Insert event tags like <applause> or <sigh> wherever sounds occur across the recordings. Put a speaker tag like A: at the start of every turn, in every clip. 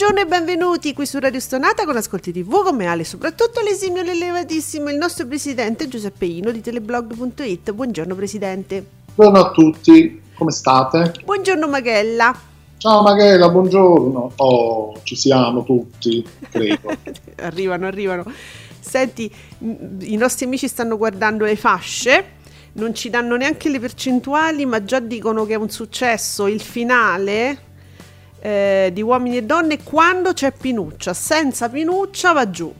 A: Buongiorno e benvenuti qui su Radio Stonata con Ascolti TV con me Ale, soprattutto l'esimio l'elevatissimo il nostro presidente Giuseppe Ino di teleblog.it. Buongiorno presidente.
B: Buongiorno a tutti, come state?
A: Buongiorno Maghella.
B: Ciao Maghella, buongiorno. Oh, ci siamo tutti, credo. <laughs>
A: arrivano, arrivano. Senti, i nostri amici stanno guardando le fasce non ci danno neanche le percentuali, ma già dicono che è un successo il finale eh, di uomini e donne quando c'è Pinuccia. Senza Pinuccia va giù,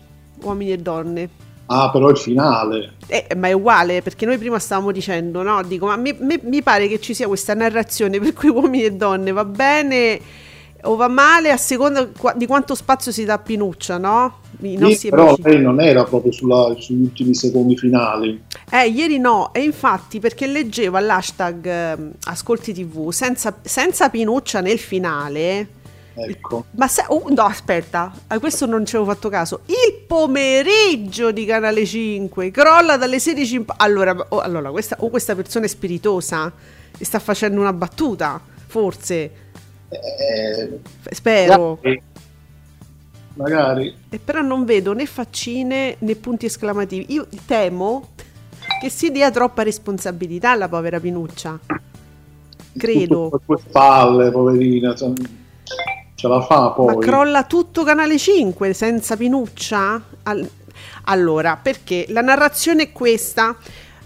A: uomini e donne.
B: Ah, però il finale.
A: Eh, ma è uguale, perché noi prima stavamo dicendo, no? Dico, ma mi, mi, mi pare che ci sia questa narrazione per cui uomini e donne va bene o va male a seconda di quanto spazio si dà a Pinuccia, no?
B: I sì, però amici. lei non era proprio sulla, sugli ultimi secondi finali.
A: Eh, ieri no, e infatti perché leggevo all'hashtag eh, Ascolti TV senza, senza Pinuccia nel finale.
B: Ecco.
A: Ma se, oh, no, aspetta, a questo non ci avevo fatto caso. Il pomeriggio di Canale 5 crolla dalle 16 Allora, oh, allora questa, oh, questa persona è spiritosa e sta facendo una battuta, forse.
B: Eh,
A: Spero.
B: Magari, magari.
A: E però non vedo né faccine né punti esclamativi. Io temo che si dia troppa responsabilità alla povera Pinuccia. Credo.
B: Per tue spalle, poverina. Ce la fa poi.
A: Ma crolla tutto Canale 5 senza Pinuccia? Allora, perché la narrazione è questa.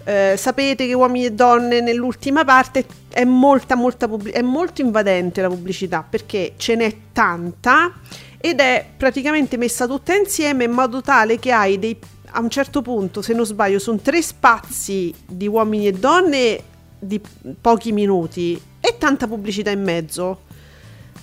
A: Eh, sapete che uomini e donne nell'ultima parte è molta molta pubblic- è molto invadente la pubblicità perché ce n'è tanta ed è praticamente messa tutta insieme in modo tale che hai dei a un certo punto se non sbaglio sono tre spazi di uomini e donne di pochi minuti e tanta pubblicità in mezzo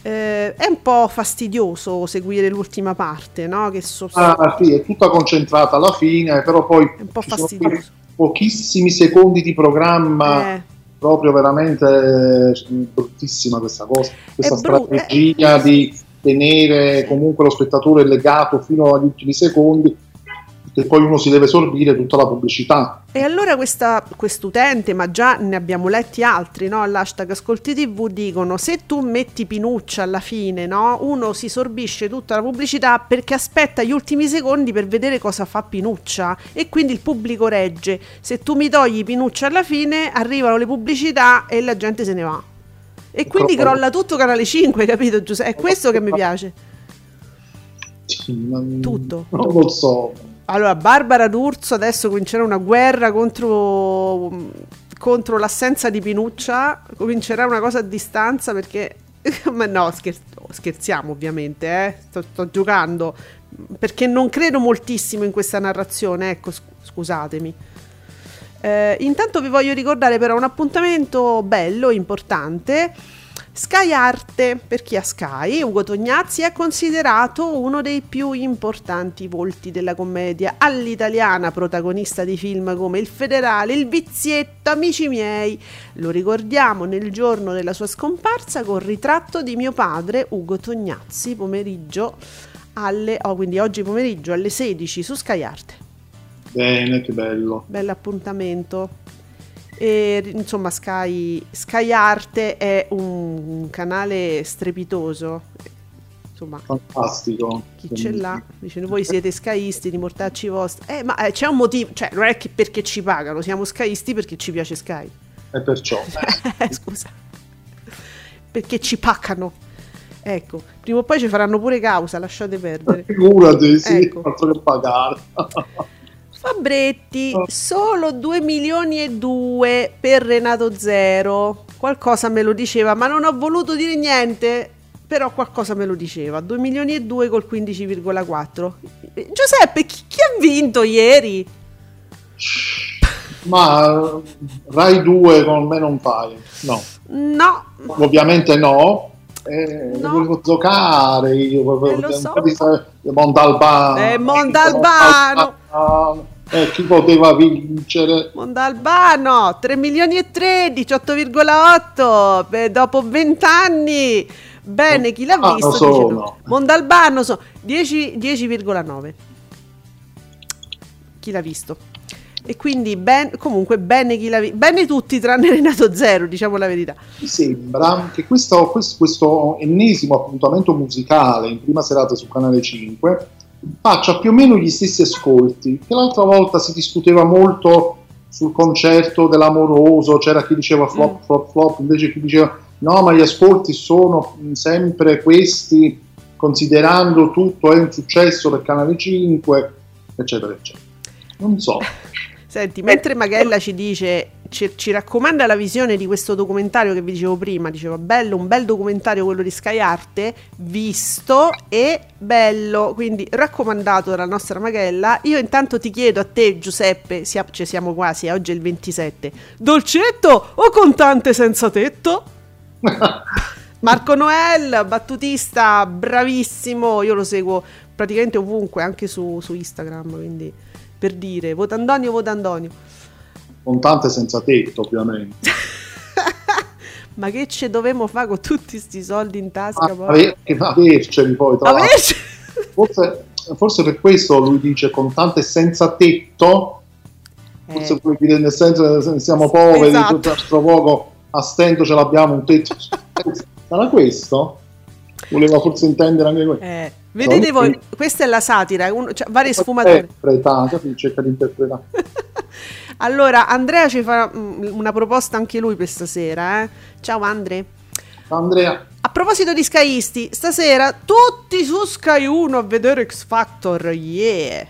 A: eh, è un po' fastidioso seguire l'ultima parte, no? Che
B: so, ah, sì, è tutta concentrata alla fine, però poi
A: è un po' fastidioso
B: pochissimi secondi di programma. Eh. Proprio veramente bruttissima questa cosa, questa strategia eh. di tenere comunque lo spettatore legato fino agli ultimi secondi che poi uno si deve sorbire tutta la pubblicità.
A: E allora questa, quest'utente, ma già ne abbiamo letti altri, no? all'hashtag Ascolti TV dicono se tu metti Pinuccia alla fine, no? uno si sorbisce tutta la pubblicità perché aspetta gli ultimi secondi per vedere cosa fa Pinuccia e quindi il pubblico regge. Se tu mi togli Pinuccia alla fine, arrivano le pubblicità e la gente se ne va. E quindi crolla tutto Canale 5, capito Giuseppe? È questo che mi piace. Tutto.
B: Non lo so.
A: Allora, Barbara D'Urso adesso comincerà una guerra contro, contro l'assenza di Pinuccia. Comincerà una cosa a distanza perché. <laughs> Ma no, scher- scherziamo ovviamente, eh? sto, sto, giocando. Perché non credo moltissimo in questa narrazione, ecco, scusatemi. Eh, intanto vi voglio ricordare però un appuntamento bello, importante Sky Arte, per chi ha Sky, Ugo Tognazzi è considerato uno dei più importanti volti della commedia all'italiana, protagonista di film come Il Federale, Il Vizietto, Amici miei. Lo ricordiamo nel giorno della sua scomparsa con ritratto di mio padre Ugo Tognazzi, pomeriggio alle, oh, quindi oggi pomeriggio alle 16 su Sky Arte.
B: Bene, che bello.
A: Bell'appuntamento. E, insomma, Sky, Sky Arte è un, canale strepitoso. insomma,
B: fantastico.
A: Chi ce l'ha? Dice, voi siete scaisti di mortacci vostri. Eh, ma eh, c'è un motivo, cioè non è che perché ci pagano, siamo scaisti perché ci piace Sky.
B: E perciò.
A: Eh, <laughs> scusa. Perché ci paccano. Ecco, prima o poi ci faranno pure causa, lasciate perdere.
B: Figurati, sì, ecco. altro che pagare. <laughs>
A: Fabretti, oh. solo 2 milioni e 2 per Renato Zero. Qualcosa me lo diceva, ma non ho voluto dire niente. Però qualcosa me lo diceva. 2 milioni e 2 col 15,4. Giuseppe, chi, chi ha vinto ieri?
B: Ma Rai 2 con me non fai. No.
A: No.
B: Ovviamente no. Eh, no. volevo giocare io volevo
A: eh, so.
B: Montalbano
A: eh, Montalbano
B: eh, chi poteva vincere?
A: Mondalbano 3 milioni e 3 18,8 Beh, dopo 20 anni bene chi l'ha ah, visto sono. Mondalbano so, 10, 10,9 chi l'ha visto e quindi ben, comunque bene chi l'ha visto bene tutti tranne Renato Zero diciamo la verità
B: mi sembra che questo, questo, questo ennesimo appuntamento musicale in prima serata su Canale 5 faccia più o meno gli stessi ascolti. Che l'altra volta si discuteva molto sul concerto dell'amoroso, c'era chi diceva flop, mm. flop, flop, invece chi diceva no, ma gli ascolti sono sempre questi, considerando tutto è un successo per Canale 5, eccetera, eccetera. Non so. <laughs>
A: Senti, mentre Magella ci dice ci, ci, raccomanda la visione di questo documentario che vi dicevo prima, diceva bello, un bel documentario quello di Sky Arte, visto e bello, quindi raccomandato dalla nostra Magella. Io intanto ti chiedo a te Giuseppe, ci cioè siamo quasi, eh, oggi è il 27, dolcetto o contante senza tetto? <laughs> Marco Noel, battutista, bravissimo, io lo seguo praticamente ovunque, anche su, su Instagram, quindi per dire, vota Antonio, vota Antonio
B: montante senza tetto ovviamente. <laughs>
A: ma che ce dovevamo fare con tutti questi soldi in tasca? Ah,
B: poi? averceli poi tra Averci... <laughs> forse, forse, per questo lui dice contante senza tetto forse eh. nel senso che siamo poveri esatto. tutto nostro poco a stento ce l'abbiamo un tetto <laughs> sarà questo? voleva forse intendere anche questo
A: eh. Vedete no, voi, questa è la satira, un, cioè, varie sfumature.
B: Interpretata, cerca di interpretare.
A: Allora, Andrea ci fa mm, una proposta anche lui per stasera. Eh? Ciao Andre.
B: Ciao Andrea.
A: A proposito di skyisti, stasera tutti su Sky 1 a vedere X Factor, yeah!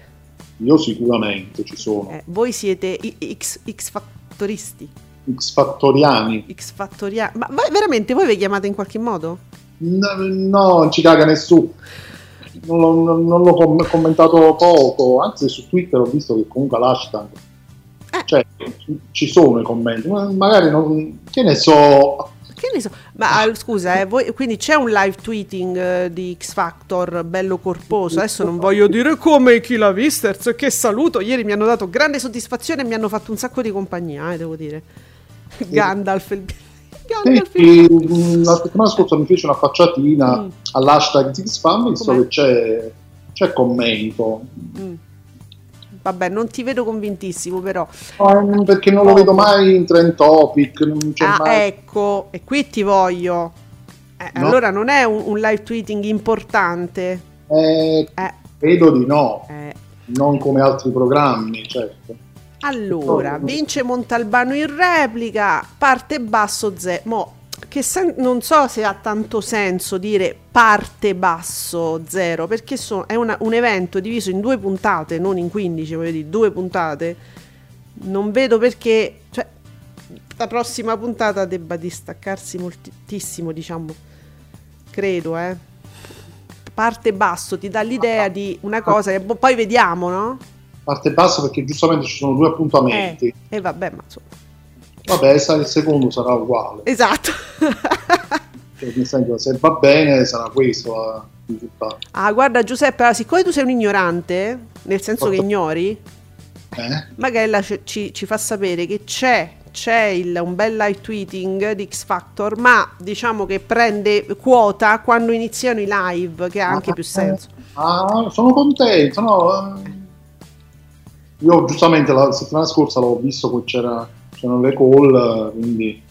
B: Io sicuramente ci sono.
A: Eh, voi siete X, X Factoristi.
B: X Fattoriani.
A: X Fattoriani. Ma voi, veramente voi vi chiamate in qualche modo?
B: No, no non ci caga nessuno. Non, non, non l'ho commentato poco, anzi su Twitter ho visto che comunque l'hashtag. Cioè, ci sono i commenti, ma magari non... Che ne so...
A: Che ne so? Ma ah, scusa, eh, voi, quindi c'è un live tweeting uh, di X Factor bello corposo. Adesso non voglio dire come chi l'ha visto, che saluto. Ieri mi hanno dato grande soddisfazione e mi hanno fatto un sacco di compagnia, eh, devo dire. Gandalf. Il...
B: Sì, la settimana scorsa mi fece una facciatina mm. all'hashtag XFan, visto che c'è, c'è commento. Mm.
A: Vabbè, non ti vedo convintissimo, però.
B: No, perché non lo vedo mai in trend topic. Non c'è
A: ah,
B: mai...
A: ecco, e qui ti voglio. Eh, no. Allora non è un, un, live tweeting importante?
B: Eh, eh. Credo di no. Eh. Non come altri programmi, certo.
A: Allora, vince Montalbano in replica, parte basso zero che sen- non so se ha tanto senso dire parte basso zero, perché so- è una- un evento diviso in due puntate, non in 15, voglio dire, due puntate. Non vedo perché cioè, la prossima puntata debba distaccarsi moltissimo, diciamo. Credo, eh. Parte basso ti dà l'idea di una cosa che poi vediamo, no?
B: Parte basso perché giustamente ci sono due appuntamenti.
A: E eh, eh, vabbè, ma insomma
B: Vabbè, il secondo sarà uguale.
A: Esatto. <laughs>
B: cioè, nel senso, se va bene sarà questo risultato.
A: Ah, guarda Giuseppe, siccome tu sei un ignorante, nel senso Porto... che ignori, eh? Magella ci, ci, fa sapere che c'è, c'è il, un bel live tweeting di X Factor, ma diciamo che prende quota quando iniziano i live, che ha anche ah, più senso.
B: Ah, sono contento, no? Eh. Io giustamente la settimana scorsa l'ho visto che c'era c'erano le call, quindi...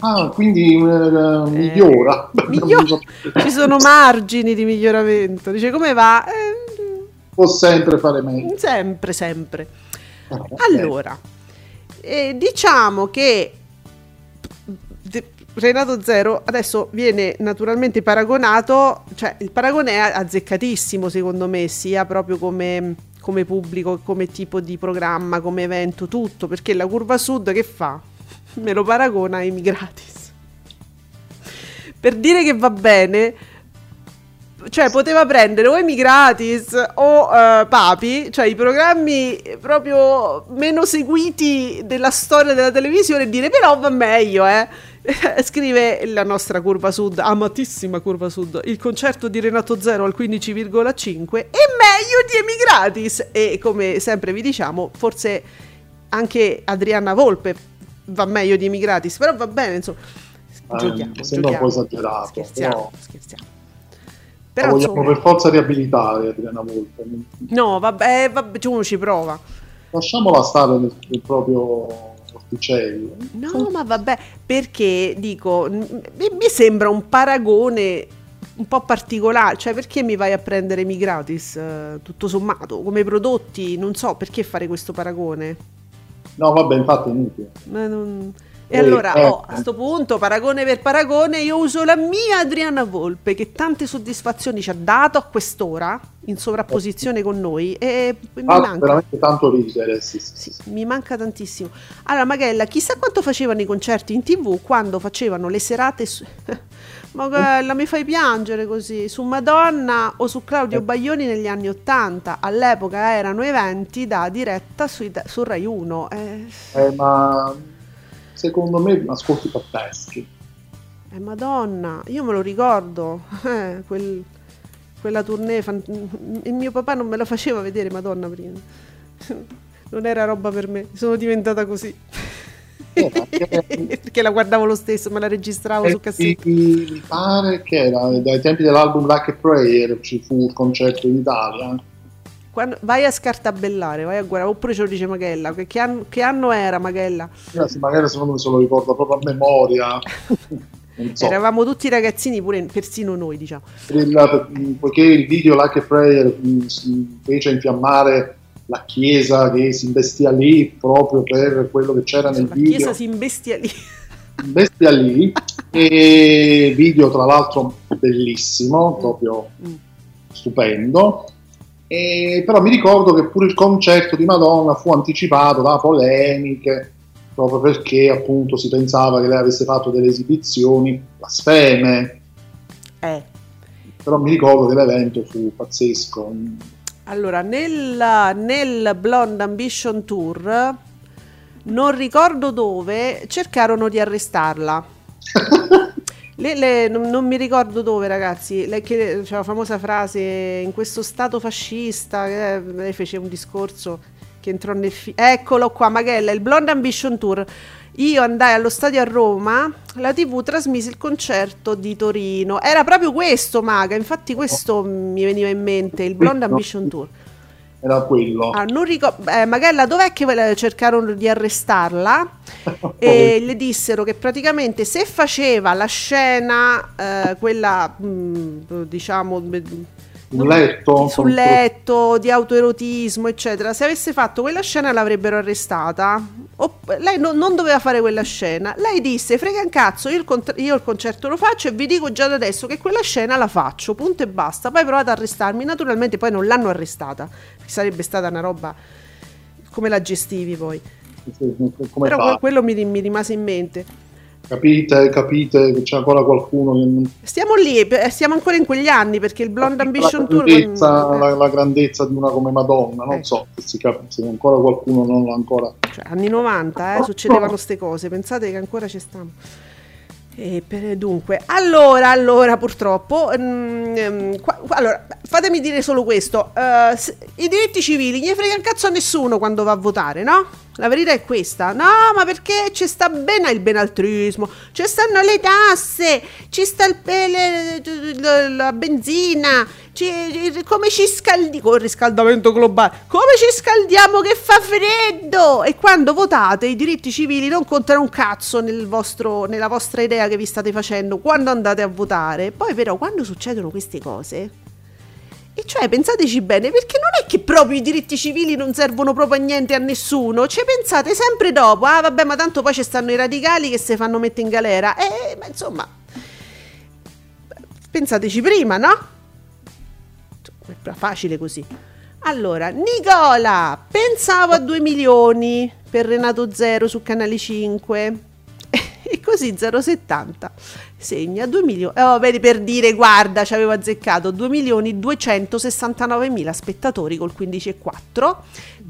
B: Ah, quindi migliora.
A: Eh, migliora. <laughs> Ci sono margini di miglioramento. Dice come va? Eh,
B: Può sempre fare meglio.
A: Sempre, sempre. Ah, allora, eh, diciamo che Renato Zero adesso viene naturalmente paragonato, cioè il paragone è azzeccatissimo secondo me, sia proprio come, come pubblico, come tipo di programma, come evento, tutto, perché la curva sud che fa? Me lo paragona ai Migratis. Per dire che va bene, cioè poteva prendere o Emigratis o uh, Papi, cioè i programmi proprio meno seguiti della storia della televisione e dire però va meglio, eh <laughs> Scrive la nostra curva sud, amatissima curva sud, il concerto di Renato Zero al 15,5 è meglio di Emigratis e come sempre vi diciamo, forse anche Adriana Volpe va meglio di Emigratis, però va bene, insomma.
B: Eh, giochiamo, sembra un po' esagerato.
A: Scherziamo, però... scherziamo.
B: Però, vogliamo insomma... per forza riabilitare Adriana Volpe.
A: No, vabbè, vabbè, uno ci prova.
B: Lasciamola stare nel, nel proprio Orticelli.
A: No, ma vabbè, perché dico, mi sembra un paragone un po' particolare, cioè perché mi vai a prendere mi gratis eh, tutto sommato come prodotti, non so perché fare questo paragone.
B: No, vabbè, infatti è inutile.
A: Ma non... E allora, eh, oh, a questo punto, paragone per paragone, io uso la mia Adriana Volpe che tante soddisfazioni ci ha dato a quest'ora in sovrapposizione con noi e mi ah, manca
B: veramente tanto ridere, sì, sì,
A: sì, sì, mi manca tantissimo. Allora, Magella, chissà quanto facevano i concerti in TV quando facevano le serate su... <laughs> Magella, mi fai piangere così. Su Madonna o su Claudio eh. Baglioni negli anni Ottanta. All'epoca erano eventi da diretta su, su Rai 1.
B: Eh... Eh, ma secondo me ascolti pazzeschi.
A: Eh, Madonna, io me lo ricordo, <laughs> eh, quel, quella tournée, fant- il mio papà non me la faceva vedere Madonna prima, <laughs> non era roba per me, sono diventata così. Eh, perché <laughs> la guardavo lo stesso, me la registravo su cassetta.
B: Mi pare che era dai tempi dell'album Like a Prayer ci fu il concerto in Italia
A: quando, vai a scartabellare, vai a guardare, oppure ce lo dice Magella, che, che, anno, che anno, era Magella?
B: Eh, sì, magari secondo me se lo ricorda proprio a memoria. <laughs>
A: So. Eravamo tutti ragazzini, pure persino noi, diciamo.
B: Il, poiché il video Like a Prayer fece infiammare la chiesa che si investia lì proprio per quello che c'era nel
A: la
B: video.
A: La chiesa si investia lì.
B: Investia lì <laughs> e video tra l'altro bellissimo, proprio mm. stupendo. E, però mi ricordo che pure il concerto di Madonna fu anticipato da polemiche, proprio perché appunto si pensava che lei avesse fatto delle esibizioni blasfeme.
A: Eh.
B: Però mi ricordo che l'evento fu pazzesco.
A: Allora, nel, nel Blonde Ambition Tour, non ricordo dove, cercarono di arrestarla. <laughs> Le, le, non, non, mi ricordo dove, ragazzi. Lei che c'è la famosa frase in questo stato fascista. Eh, lei fece un discorso che entrò nel film. Eccolo qua, Magella, il Blonde Ambition Tour. Io andai allo stadio a Roma, la TV trasmise il concerto di Torino. Era proprio questo, Maga. Infatti, questo mi veniva in mente: il Blonde Ambition Tour
B: era quello.
A: Ah, non ricordo, eh, Magella, dov'è che cercarono di arrestarla? <laughs> e le dissero che praticamente se faceva la scena, eh, quella mh, mm, diciamo
B: sul letto,
A: sul letto di autoerotismo, eccetera. Se avesse fatto quella scena l'avrebbero arrestata. O, lei no, non doveva fare quella scena. Lei disse: Frega un cazzo, io il, con- io il, concerto lo faccio e vi dico già da adesso che quella scena la faccio. Punto e basta. Poi provate ad arrestarmi. Naturalmente, poi non l'hanno arrestata. Sarebbe stata una roba. Come la gestivi poi? Come Però fa? quello mi, mi rimase in mente.
B: Capite, capite che c'è ancora qualcuno che non...
A: Stiamo lì, stiamo ancora in quegli anni perché il Blonde Ambition
B: la grandezza, Tour... La, la, grandezza di una come Madonna, non eh. so se, cap- se, ancora qualcuno non l'ha ancora...
A: Cioè, anni 90, eh, succedevano queste cose, pensate che ancora ci. E per, dunque, allora, allora purtroppo, mm, qua, allora, fatemi dire solo questo, uh, i diritti civili ne frega un cazzo a nessuno quando va a votare, no? La verità è questa, no, ma perché ci sta bene il benaltrismo, ci stanno le tasse, ci sta il, le, la benzina, ci, come ci scaldiamo con il riscaldamento globale, come ci scaldiamo che fa freddo e quando votate i diritti civili non contano un cazzo nel vostro, nella vostra idea che vi state facendo quando andate a votare. Poi però quando succedono queste cose e cioè, pensateci bene, perché non è che proprio i diritti civili non servono proprio a niente a nessuno, ci pensate sempre dopo, ah vabbè, ma tanto poi ci stanno i radicali che si fanno mettere in galera. Eh, ma insomma, pensateci prima, no? È facile così. Allora, Nicola, pensavo a 2 milioni per Renato Zero su Canale 5 <laughs> e così 070 segna. 2 milioni oh, vedi per dire guarda ci avevo azzeccato. 2 milioni 269 mila spettatori col 15,4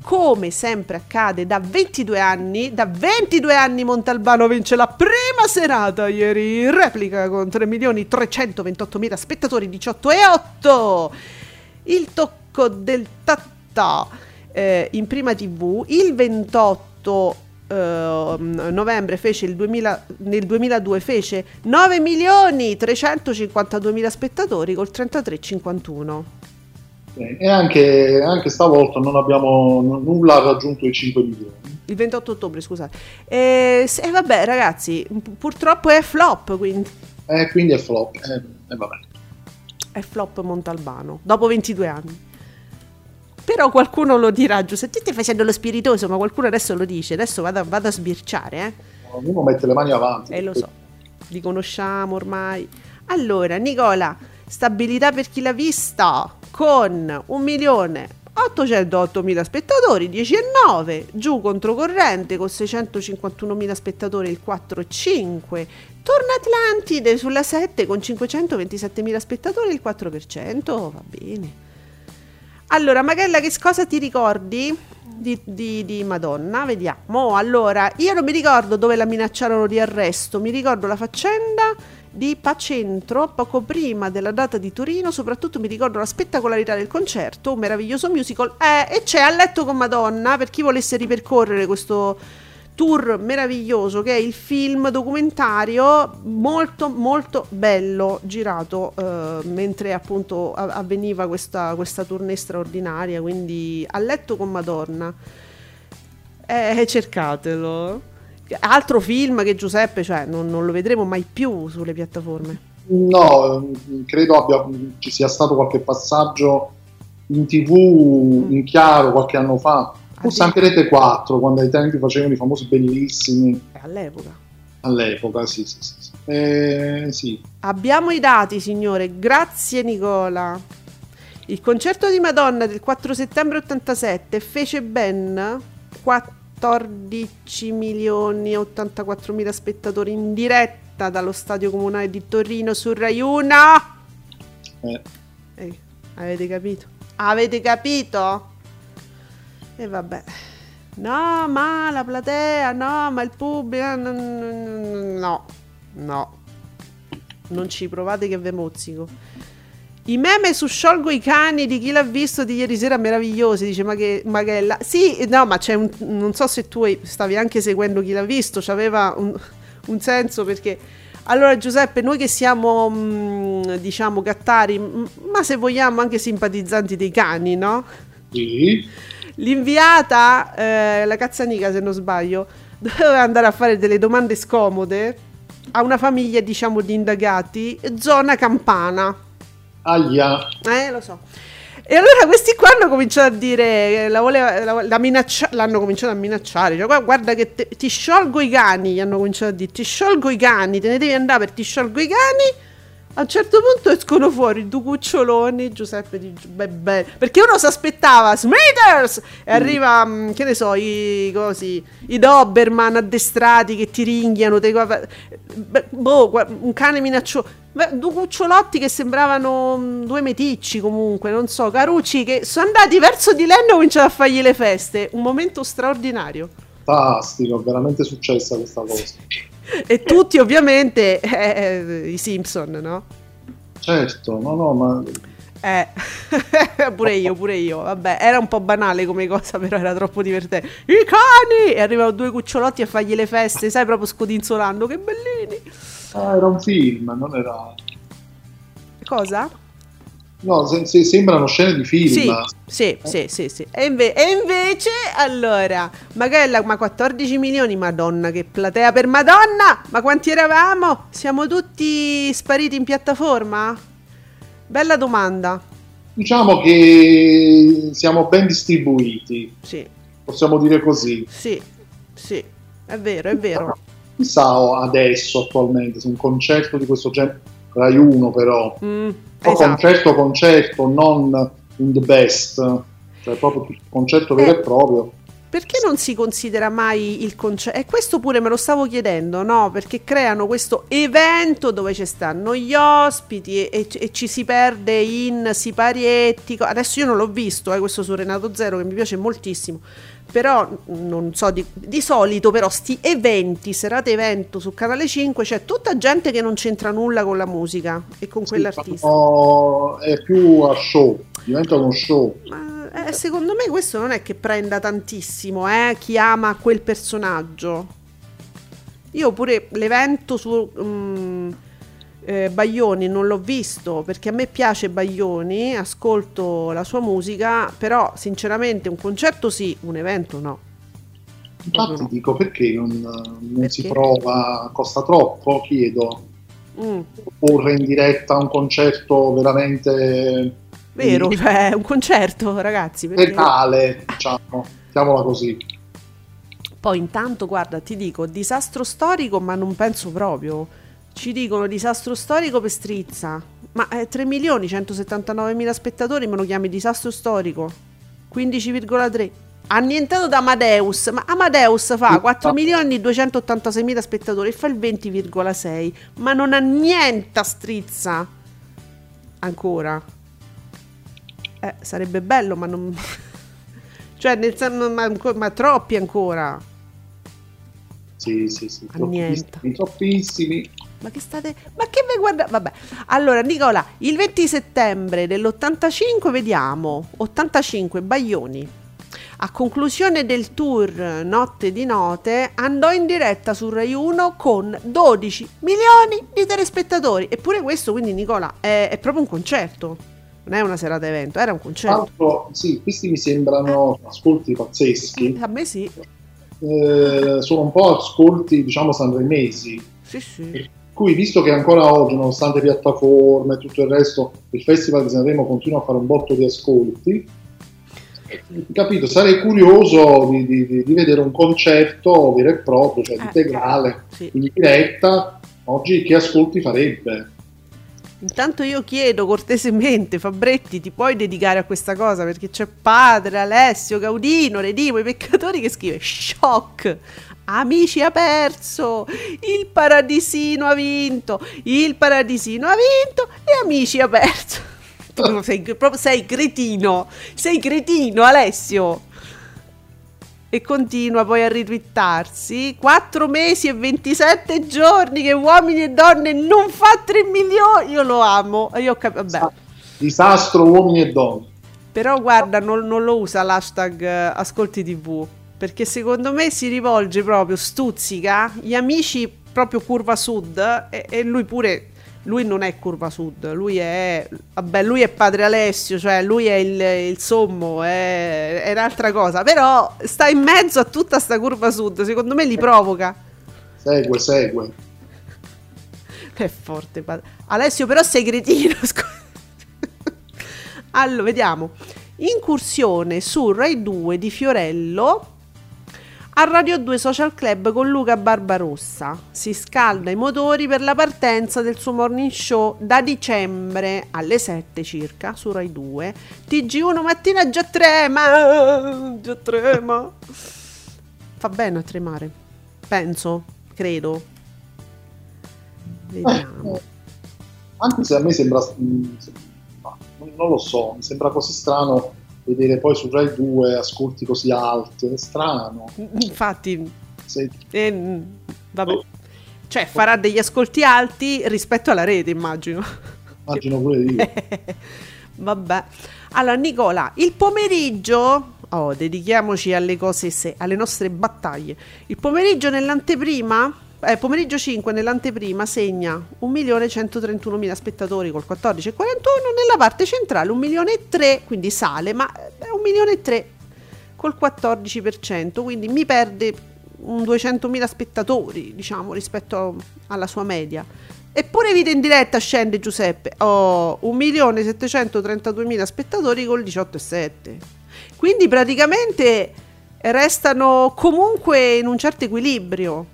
A: come sempre accade da 22 anni da 22 anni Montalbano vince la prima serata ieri in replica con 3 milioni 328 mila spettatori 18,8 il tocco del tattà eh, in prima tv il 28 Uh, novembre fece il 2000, nel 2002 fece 9 milioni 352 mila spettatori col 33,51
B: e anche, anche, stavolta non abbiamo nulla raggiunto i 5 milioni.
A: Il 28 ottobre scusate. E eh, vabbè ragazzi purtroppo è flop quindi.
B: Eh, quindi è flop. Eh, eh, vabbè.
A: è flop Montalbano dopo 22 anni però qualcuno lo dirà, Giuseppe, ti stai facendo lo spiritoso, ma qualcuno adesso lo dice, adesso vado, vado a sbirciare. Eh?
B: Ognuno mette le mani avanti.
A: Eh, lo so, li conosciamo ormai. Allora, Nicola, stabilità per chi l'ha vista con un milione 808.000 spettatori, 10,9, giù controcorrente con 651.000 spettatori il 4,5, torna Atlantide sulla 7 con 527.000 spettatori il 4%, va bene. Allora, Magella, che cosa ti ricordi di, di, di, Madonna? Vediamo. Allora, io non mi ricordo dove la minacciarono di arresto, mi ricordo la faccenda di Pacentro poco prima della data di Torino, soprattutto mi ricordo la spettacolarità del concerto, un meraviglioso musical, eh, e c'è A letto con Madonna, per chi volesse ripercorrere questo tour meraviglioso che è il film documentario molto molto bello girato eh, mentre appunto avveniva questa, questa tournée straordinaria quindi a letto con Madonna. Eh, cercatelo. Altro film che Giuseppe cioè, non, non lo vedremo mai più sulle piattaforme.
B: No credo abbia, ci sia stato qualche passaggio in tv mm. in chiaro qualche anno fa Forse anche Rete 4, quando ai tempi facevano i famosi bellissimi.
A: All'epoca.
B: All'epoca, sì, sì, sì. Eh, sì.
A: Abbiamo i dati, signore. Grazie, Nicola. Il concerto di Madonna del 4 settembre 87 fece ben 14 milioni e 84 mila spettatori in diretta dallo stadio comunale di Torino su Rai 1. Eh. Eh, avete capito? Avete capito? E vabbè. No, ma la platea, no, ma il pubblico. No, no. Non ci provate che ve mozzico. I meme su sciolgo i cani di chi l'ha visto di ieri sera meravigliosi, dice Maghella. Sì, no, ma c'è un. Non so se tu stavi anche seguendo chi l'ha visto, c'aveva un, un senso perché. Allora Giuseppe, noi che siamo, mh, diciamo, gattari, ma se vogliamo anche simpatizzanti dei cani, no?
B: Sì.
A: L'inviata, eh, la cazzanica se non sbaglio, <laughs> doveva andare a fare delle domande scomode a una famiglia, diciamo, di indagati, zona campana.
B: Aia.
A: Eh, lo so. E allora questi qua hanno cominciato a dire, la voleva, la, la minaccia, l'hanno cominciato a minacciare, cioè guarda che te, ti sciolgo i cani, gli hanno cominciato a dire, ti sciolgo i cani, te ne devi andare per ti sciolgo i cani a un certo punto escono fuori due cuccioloni, Giuseppe di beh, perché uno si aspettava Smithers e mm. arriva, mm, che ne so, i cosi, i Doberman addestrati che ti ringhiano, te, boh, un cane minaccioso. Due cucciolotti che sembravano mm, due meticci comunque, non so, carucci che sono andati verso di lei e hanno cominciato a fargli le feste. Un momento straordinario.
B: Fantastico, veramente successa questa cosa <laughs>
A: e tutti ovviamente eh, i Simpson, no?
B: Certo, no, no, ma...
A: Eh, <laughs> pure io, pure io. Vabbè, era un po' banale come cosa, però era troppo divertente. I cani! E arrivano due cucciolotti a fargli le feste, sai, proprio scodinzolando. Che bellini!
B: Ah, era un film, non era...
A: Cosa?
B: No, se, se sembrano scene di film.
A: Sì, sì, eh. sì, sì, sì. E, inve- e, invece, allora, Magella, ma 14 milioni, madonna, che platea per Madonna! Ma quanti eravamo? Siamo tutti spariti in piattaforma? Bella domanda.
B: Diciamo che siamo ben distribuiti.
A: Sì.
B: Possiamo dire così.
A: Sì, sì, è vero, è vero.
B: Chissà adesso, attualmente, se un concerto di questo genere, Rai 1 però, mm esatto. concerto concerto, non in the best, cioè proprio il concerto vero eh, e proprio.
A: Perché non si considera mai il concerto? E questo pure me lo stavo chiedendo, no? Perché creano questo evento dove ci stanno gli ospiti e, e, e ci si perde in siparietti. Adesso io non l'ho visto, eh, questo su Renato Zero che mi piace moltissimo però non so di, di, solito però sti eventi serate evento su canale 5 c'è tutta gente che non c'entra nulla con la musica e con sì, quell'artista.
B: no, è più a show diventa uno show.
A: Ma, eh, secondo me questo non è che prenda tantissimo eh, chi ama quel personaggio. Io pure l'evento su um, eh, Baglioni non l'ho visto perché a me piace Baglioni, ascolto la sua musica, però sinceramente un concerto sì, un evento no.
B: Infatti no. dico perché non, non perché? si prova, costa troppo, chiedo. Mm. Porre in diretta un concerto veramente...
A: Vero, di... cioè un concerto ragazzi.
B: Perché... Letale, diciamo, mettiamola così.
A: Poi intanto, guarda, ti dico, disastro storico, ma non penso proprio ci dicono disastro storico per strizza. Ma eh, 3 milioni 179 mila spettatori me lo chiami disastro storico? 15,3. Annientato da Amadeus, ma Amadeus fa 4 milioni 286 mila spettatori e fa il 20,6. Ma non annienta strizza. Ancora. Eh, sarebbe bello, ma non... <laughs> cioè, nel senso, ma, ma troppi ancora.
B: Sì, sì, sì. Troppissimi, troppissimi.
A: Ma che state. Ma che vi guardate? Vabbè. Allora, Nicola, il 20 settembre dell'85 vediamo 85 Baglioni. A conclusione del tour Notte di Note andò in diretta su Rai 1 con 12 milioni di telespettatori. Eppure questo, quindi Nicola, è, è proprio un concerto. Non è una serata evento, era un concerto.
B: Altro, sì, questi mi sembrano eh. ascolti pazzeschi.
A: A me sì.
B: Eh, sono un po' ascolti, diciamo, sanremesi.
A: Sì, sì
B: cui visto che ancora oggi, nonostante piattaforme e tutto il resto, il Festival di Sanremo continua a fare un botto di ascolti, capito, sarei curioso di, di, di, vedere un concerto vero e proprio, cioè eh, integrale, sì. in diretta, oggi che ascolti farebbe?
A: Intanto io chiedo cortesemente, Fabretti, ti puoi dedicare a questa cosa perché c'è padre Alessio Gaudino, Redimo, i peccatori che scrive shock Amici ha perso, il paradisino ha vinto, il paradisino ha vinto e Amici ha perso. Tu sei, proprio, sei cretino, sei cretino Alessio. E continua poi a ritwittarsi. 4 mesi e 27 giorni che uomini e donne non fa 3 milioni. Io lo amo. Io cap- vabbè.
B: Disastro uomini e donne.
A: Però guarda, non, non lo usa l'hashtag eh, ascolti tv perché secondo me si rivolge proprio, stuzzica gli amici proprio curva sud e, e lui pure lui non è curva sud, lui è, vabbè, lui è padre Alessio, cioè lui è il, il sommo, è, è, un'altra cosa, però sta in mezzo a tutta sta curva sud, secondo me li provoca.
B: Segue, segue.
A: È forte, padre. Alessio però sei cretino, <laughs> allora, vediamo. Incursione su Rai 2 di Fiorello a Radio 2 Social Club con Luca Barbarossa. Si scalda i motori per la partenza del suo morning show da dicembre alle 7 circa su Rai 2. TG1 mattina già trema, già trema. Fa bene a tremare, penso, credo.
B: Vediamo. Eh, anche se a me sembra, mm, non lo so, mi sembra così strano vedere poi su Rai 2 ascolti così alti, è strano.
A: Infatti, Sei... eh, vabbè. Cioè, farà degli ascolti alti rispetto alla rete, immagino.
B: Immagino pure io. <laughs>
A: vabbè. Allora, Nicola, il pomeriggio Oh, dedichiamoci alle cose, se, alle nostre battaglie. Il pomeriggio nell'anteprima eh, pomeriggio 5 nell'anteprima segna 1.131.000 spettatori col 14,41, nella parte centrale 1.003.000, quindi sale, ma è 1.003.000 col 14%, quindi mi perde un 200.000 spettatori, diciamo, rispetto alla sua media. Eppure vita in diretta scende Giuseppe, ho oh, 1.732.000 spettatori col 18,7. Quindi praticamente restano comunque in un certo equilibrio.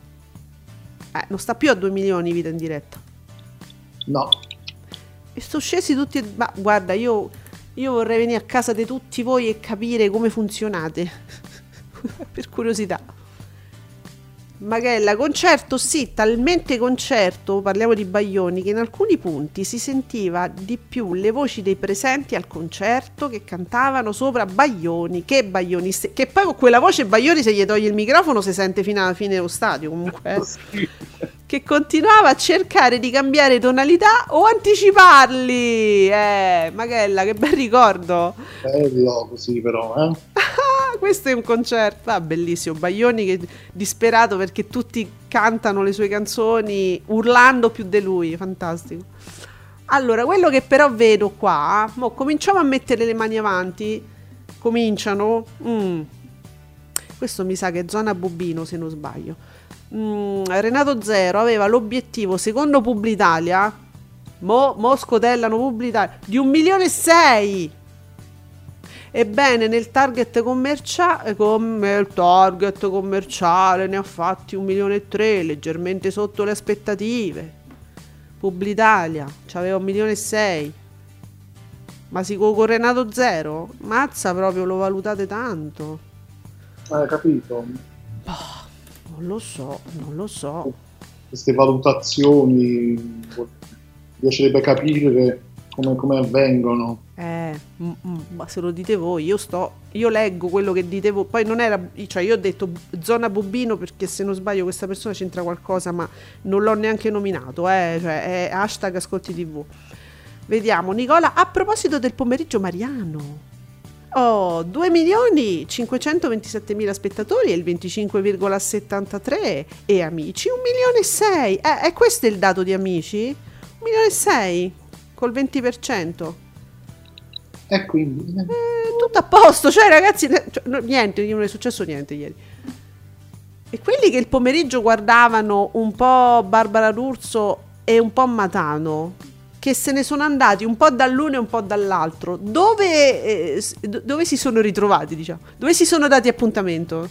A: Eh, non sta più a 2 milioni vita in diretta.
B: No.
A: E sono scesi tutti. Ma guarda, io, io vorrei venire a casa di tutti voi e capire come funzionate. <laughs> per curiosità. Magella, concerto sì, talmente concerto, parliamo di Baglioni, che in alcuni punti si sentiva di più le voci dei presenti al concerto che cantavano sopra Baglioni, che Baglioni, che poi con quella voce Baglioni se gli toglie il microfono si sente fino alla fine dello stadio comunque, eh. <laughs> che continuava a cercare di cambiare tonalità o anticiparli, eh, Magella, che bel ricordo.
B: Bello così però, eh. <laughs>
A: questo è un concerto ah, bellissimo. Baglioni che disperato perché tutti cantano le sue canzoni urlando più di lui, fantastico. Allora, quello che però vedo qua, mo, cominciamo a mettere le mani avanti, cominciano. Mm. Questo mi sa che è zona Bubino, se non sbaglio. Mm, Renato Zero aveva l'obiettivo, secondo Publitalia, mo, mo scotellano Publitalia, di un milione e sei Ebbene, nel target commerciale, come il target commerciale ne ha fatti un milione e tre, leggermente sotto le aspettative. Publitalia c'aveva un milione e sei. Ma si con Renato zero? Mazza proprio lo valutate tanto.
B: Hai capito?
A: Oh, non lo so, non lo so.
B: Queste valutazioni mi piacerebbe capire come, come avvengono.
A: Eh, m- m- ma se lo dite voi, io sto, io leggo quello che dite voi, poi non era, cioè io ho detto zona Bubino perché se non sbaglio questa persona c'entra qualcosa, ma non l'ho neanche nominato, eh, cioè è hashtag ascolti tv. Vediamo, Nicola, a proposito del pomeriggio mariano. Oh, 2 milioni 527 mila spettatori e il 25,73 e amici 1 milione e 6. Eh, è questo il dato di amici? 1 milione e 6 col 20%.
B: E quindi...
A: Eh, tutto a posto, cioè ragazzi, cioè, no, niente, non è successo niente ieri. E quelli che il pomeriggio guardavano un po' Barbara D'Urso e un po' Matano, che se ne sono andati un po' dall'uno e un po' dall'altro, dove, eh, dove si sono ritrovati, diciamo? Dove si sono dati appuntamento?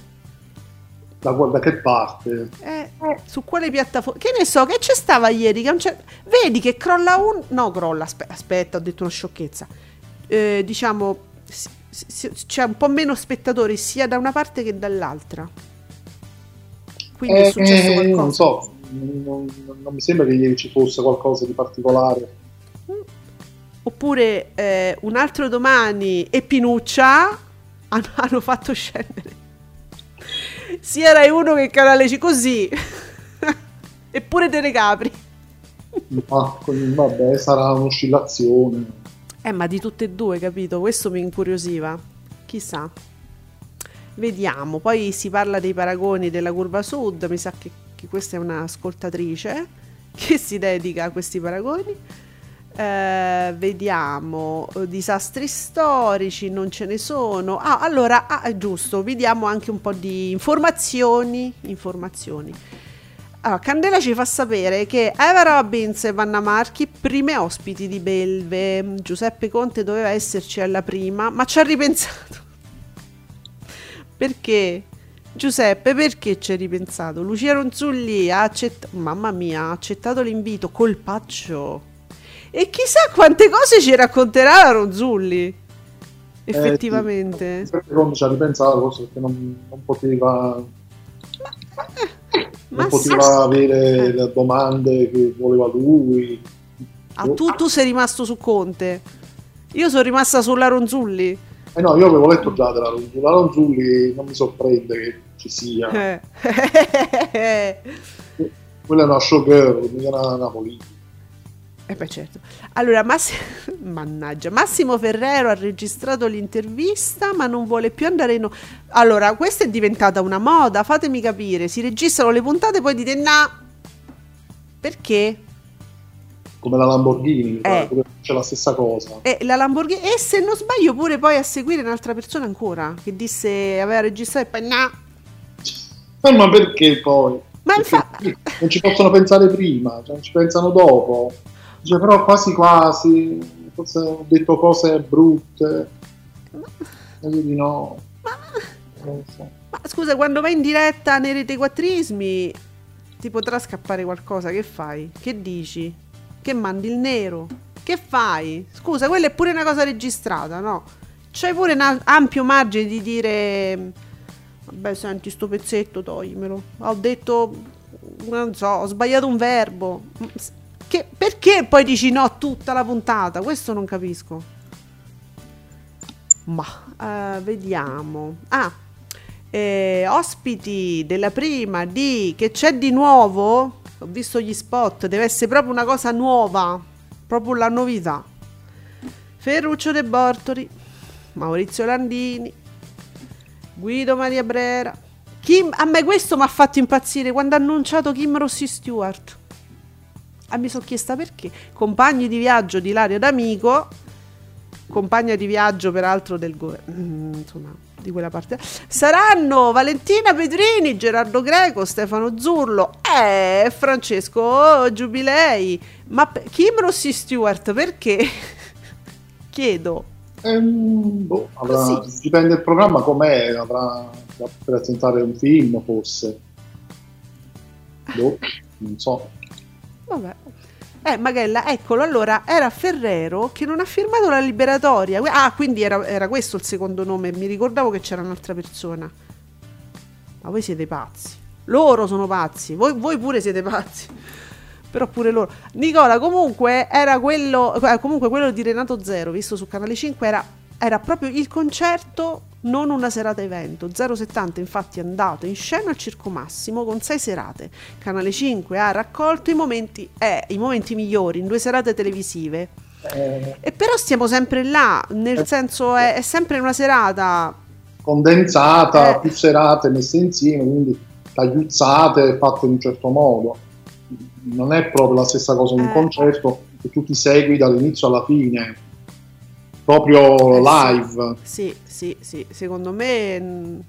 B: Da, da che parte?
A: Eh, su quale piattaforma? Che ne so, che c'è stava ieri? Che Vedi che crolla un... No, crolla, aspetta, aspetta ho detto una sciocchezza eh, diciamo, c'è un po' meno spettatori sia da una parte che dall'altra. Quindi
B: eh,
A: è successo qualcosa.
B: Non so, non, non, mi sembra che ieri ci fosse qualcosa di particolare.
A: Mm. Oppure eh, un altro domani e Pinuccia <laughs> hanno, hanno fatto scendere sia Rai 1 che Canale C così. <laughs> Eppure Telecapri.
B: Ma vabbè, sarà un'oscillazione.
A: Eh, ma di tutte e due, capito? Questo mi incuriosiva. Chissà. Vediamo. Poi si parla dei paragoni della curva sud. Mi sa che, che questa è un'ascoltatrice <laughs> che si dedica a questi paragoni. Eh, vediamo disastri storici, non ce ne sono. Ah, allora, ah, giusto, vediamo anche un po' di informazioni. Informazioni. Allora, Candela ci fa sapere che Eva Robbins e Vanna Marchi, prime ospiti di Belve. Giuseppe Conte doveva esserci alla prima, ma ci ha ripensato. perché? Giuseppe, perché ci hai ripensato? Lucia Ronzulli ha accettato, mamma mia, ha accettato l'invito, colpaccio. E chissà quante cose ci racconterà la Ronzulli. Effettivamente.
B: Eh, sì. Conte ci ha ripensato, forse perché non, non poteva... Ma, non poteva sì. avere eh. le domande che voleva lui.
A: Ah, tu, tu sei rimasto su Conte. Io sono rimasta sulla Ronzulli.
B: Eh no, io avevo letto già della Ronzulli. La Ronzulli non mi sorprende che ci sia. Eh. <laughs> Quella è una showgirl, mica una, politica.
A: Eh beh certo. Allora, Massi... <laughs> Mannaggia, Massimo Ferrero ha registrato l'intervista ma non vuole più andare in... Allora, questa è diventata una moda, fatemi capire. Si registrano le puntate poi dite no, Perché?
B: Come la Lamborghini, eh. c'è la stessa cosa.
A: E, la Lamborghini, e se non sbaglio pure poi a seguire un'altra persona ancora, che disse aveva registrato e poi no.
B: Eh, ma perché poi? Ma infatti... Non ci possono pensare prima, cioè non ci pensano dopo. Dice, però quasi quasi, forse ho detto cose brutte. Ma... io di no.
A: Ma... So. Ma scusa, quando vai in diretta nei rete quattrismi ti potrà scappare qualcosa, che fai? Che dici? Che mandi il nero? Che fai? Scusa, quella è pure una cosa registrata, no? C'hai pure un ampio margine di dire Vabbè, senti, sto pezzetto, toglimelo. Ho detto, non so, ho sbagliato un verbo. Che, perché poi dici no tutta la puntata? Questo non capisco. Ma, uh, vediamo. Ah, eh, ospiti della prima di Che c'è di nuovo? Ho visto gli spot, deve essere proprio una cosa nuova, proprio la novità. Ferruccio De Bortori, Maurizio Landini, Guido Maria Brera. Kim, a me questo mi ha fatto impazzire quando ha annunciato Kim Rossi Stewart. Ah, mi sono chiesta perché. Compagni di viaggio di Lario D'Amico, compagna di viaggio peraltro del governo, mm, insomma, di quella parte. Saranno Valentina Pedrini, Gerardo Greco, Stefano Zurlo e Francesco Giubilei. Ma Kim Rossi Stewart perché? <laughs> Chiedo.
B: Ehm, boh, avrà, dipende dal programma com'è, avrà da presentare un film forse. Boh, non so.
A: Vabbè. Eh, Magella, eccolo, allora era Ferrero che non ha firmato la liberatoria. Ah, quindi era, era questo il secondo nome, mi ricordavo che c'era un'altra persona. Ma voi siete pazzi. Loro sono pazzi, voi, voi pure siete pazzi <laughs> però pure loro. Nicola, comunque era quello, eh, comunque quello di Renato Zero, visto su Canale 5, era, era proprio il concerto, non una serata evento. 070 infatti è andato in scena al Circo Massimo con sei serate. Canale 5 ha raccolto i momenti, eh, i momenti migliori in due serate televisive. Eh. E però stiamo sempre là, nel eh. senso è, è sempre una serata
B: condensata, eh. più serate messe insieme, quindi tagliuzzate, fatte in un certo modo non è proprio la stessa cosa di un eh. concerto che tu ti segui dall'inizio alla fine, proprio eh, live.
A: Sì, sì, sì, secondo me mm,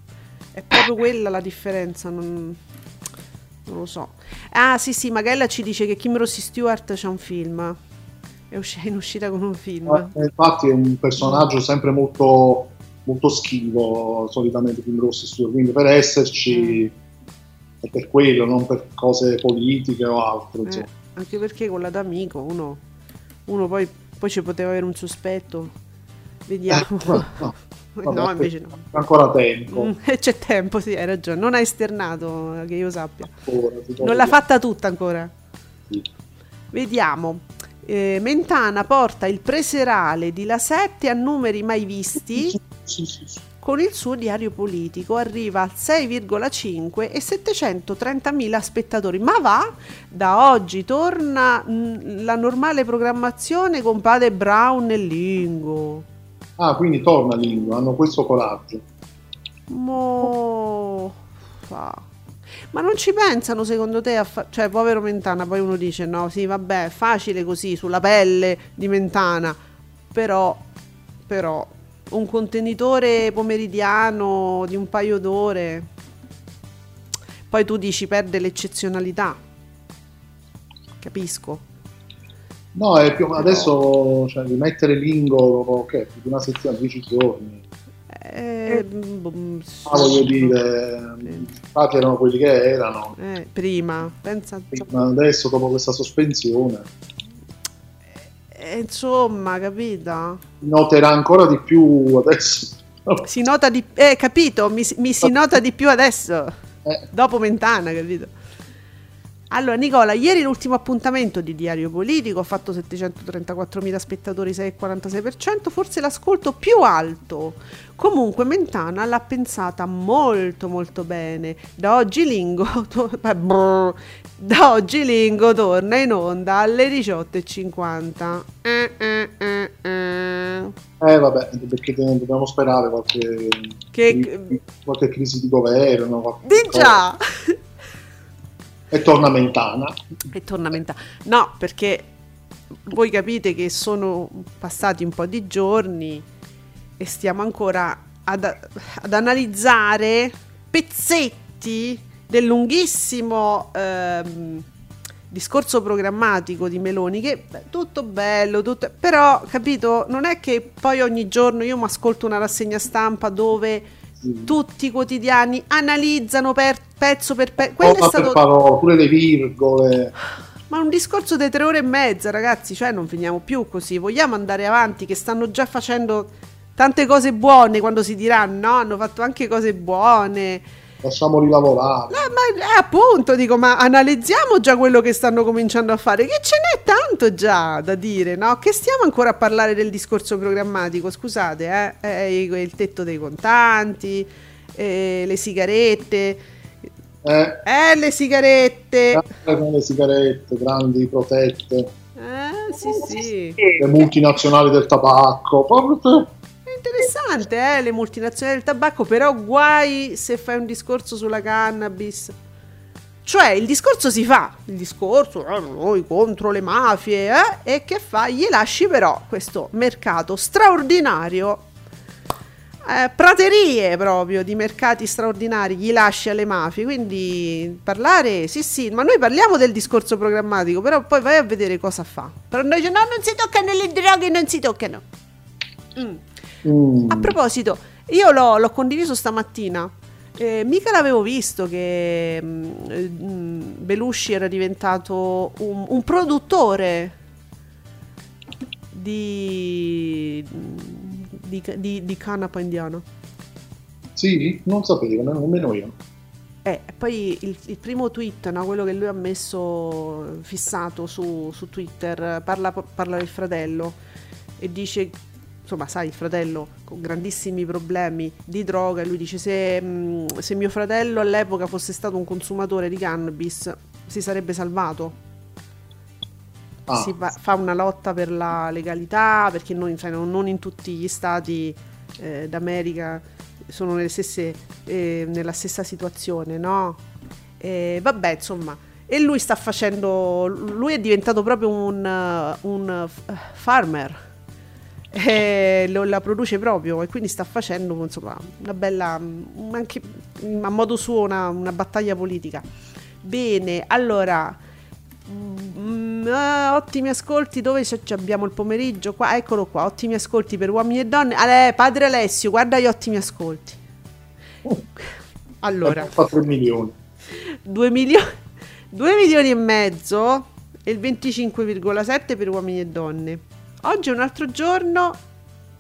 A: è proprio quella la differenza. Non, non lo so. Ah, sì, sì, Magella ci dice che Kim Rossi Stewart c'è un film. È uscita in uscita con un film.
B: Eh, infatti è un personaggio sempre molto, molto schivo, solitamente Kim Rossi Stewart, quindi per esserci... Mm è per quello, non per cose politiche o altro.
A: Eh, anche perché con la d'amico uno, uno poi, poi ci poteva avere un sospetto. Vediamo. Eh, no, no. <laughs>
B: Vabbè, no, invece no. Ancora tempo. Mm,
A: c'è tempo, sì, hai ragione. Non ha esternato, che io sappia. Ancora, non l'ha fatta tutta ancora. Sì. Vediamo. Eh, Mentana porta il preserale di La 7 a numeri mai visti. Sì, sì, sì con il suo diario politico arriva al 6,5 e 730.000 spettatori. Ma va, da oggi torna mm, la normale programmazione con Padre Brown e Lingo.
B: Ah, quindi torna Lingo, hanno questo coraggio.
A: Mo... Fa. Ma non ci pensano secondo te a fa- cioè povero Mentana, poi uno dice no, sì, vabbè, facile così sulla pelle di Mentana. Però però un contenitore pomeridiano di un paio d'ore, poi tu dici perde l'eccezionalità. Capisco.
B: No, è più, adesso cioè, rimettere Lingo ok, più di una settimana, 10 giorni. Eh, ah, voglio dire, infatti erano quelli che erano.
A: Eh, prima, pensa.
B: Prima, adesso dopo questa sospensione
A: eh, insomma, capito?
B: Noterà ancora di più adesso.
A: Si nota di eh, capito? Mi, mi si nota di più adesso. Eh. Dopo Mentana, capito? Allora, Nicola, ieri l'ultimo appuntamento di Diario Politico ha fatto 734.000 spettatori, 6,46%, forse l'ascolto più alto. Comunque Mentana l'ha pensata molto molto bene. Da oggi Lingo, <laughs> to- da oggi Lingo torna in onda alle 18.50. Eh,
B: eh, eh, eh. eh vabbè, perché dobbiamo sperare qualche, che... qualche crisi di governo.
A: Di già! <laughs>
B: E tornamentana.
A: E tornamentana. No, perché voi capite che sono passati un po' di giorni e stiamo ancora ad, ad analizzare pezzetti del lunghissimo ehm, discorso programmatico di Meloni che beh, tutto bello, tutto, però capito, non è che poi ogni giorno io mi ascolto una rassegna stampa dove. Tutti i quotidiani analizzano per pezzo per pezzo.
B: Quello è stato... parole, pure le virgole.
A: Ma un discorso di tre ore e mezza, ragazzi, cioè non finiamo più così. Vogliamo andare avanti, che stanno già facendo tante cose buone quando si diranno, no, hanno fatto anche cose buone
B: lasciamoli lavorare.
A: No, ma eh, appunto dico, ma analizziamo già quello che stanno cominciando a fare, che ce n'è tanto già da dire, no? Che stiamo ancora a parlare del discorso programmatico, scusate, eh? eh il tetto dei contanti, eh, le sigarette. Eh, eh le sigarette.
B: Eh, le sigarette, grandi protette.
A: Eh, sì, sì.
B: Le multinazionali del tabacco. Proprio
A: interessante, eh, le multinazionali del tabacco, però guai se fai un discorso sulla cannabis. Cioè, il discorso si fa, il discorso, eh, noi contro le mafie, eh, e che fa? Gli lasci però questo mercato straordinario, eh, praterie proprio di mercati straordinari, gli lasci alle mafie, quindi parlare, sì sì, ma noi parliamo del discorso programmatico, però poi vai a vedere cosa fa. Però noi dice no, non si toccano le droghe, non si toccano. Mm. Mm. A proposito, io l'ho, l'ho condiviso stamattina. Eh, mica l'avevo visto che mh, mm, Belushi era diventato un, un produttore di, di, di, di canapa indiano.
B: Sì, non sapevo, nemmeno io.
A: Eh, poi il, il, primo tweet, no, quello che lui ha messo fissato su, su Twitter, parla, parla del fratello e dice insomma, sai, il fratello con grandissimi problemi di droga, e lui dice se, se mio fratello all'epoca fosse stato un consumatore di cannabis si sarebbe salvato. Ah. Si fa, fa una lotta per la legalità, perché non, sai, non in tutti gli stati eh, d'America sono nelle stesse, eh, nella stessa situazione, no? E, vabbè, insomma, e lui sta facendo, lui è diventato proprio un, un farmer e lo, la produce proprio e quindi sta facendo insomma una bella mm, anche a modo suo una, una battaglia politica. Bene allora mm, ah, ottimi ascolti dove abbiamo il pomeriggio? Qua eccolo qua ottimi ascolti per uomini e donne. Ale, padre Alessio guarda gli ottimi ascolti. Allora.
B: 4 milioni.
A: 2 milioni 2 milioni e mezzo e il 25,7 per uomini e donne Oggi è un altro giorno,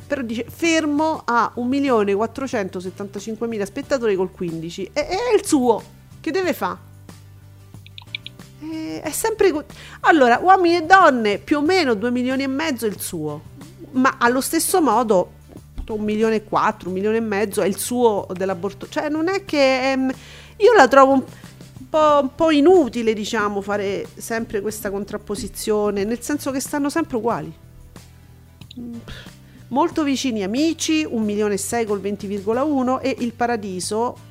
A: però dice fermo a 1.475.000 spettatori col 15 e, è il suo, che deve fare? È sempre allora, uomini e donne, più o meno 2 milioni e mezzo è il suo, ma allo stesso modo un milione e quattro, un milione e mezzo è il suo dell'aborto. Cioè, non è che ehm, io la trovo un po', un po' inutile, diciamo, fare sempre questa contrapposizione, nel senso che stanno sempre uguali molto vicini amici, 1 milione e 6 col 20,1 e il paradiso.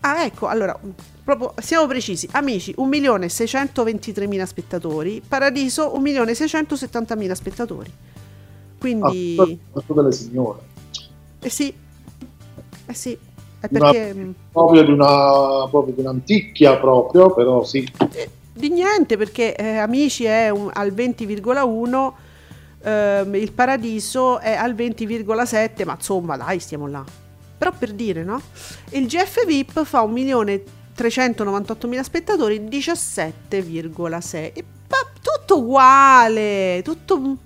A: Ah, ecco, allora, proprio siamo precisi, amici 1 milione e 623 mila spettatori, paradiso 1 milione e 670 mila spettatori. Quindi...
B: Ah, delle signore.
A: Eh sì, eh sì, è perché... Una,
B: proprio, di una, proprio di un'anticchia proprio, però sì.
A: Eh, di niente, perché eh, Amici è un, al 20,1 ehm, il paradiso è al 20,7, ma insomma dai stiamo là. Però per dire, no? Il GF VIP fa 1.398.000 spettatori, 17,6. E, tutto uguale, tutto...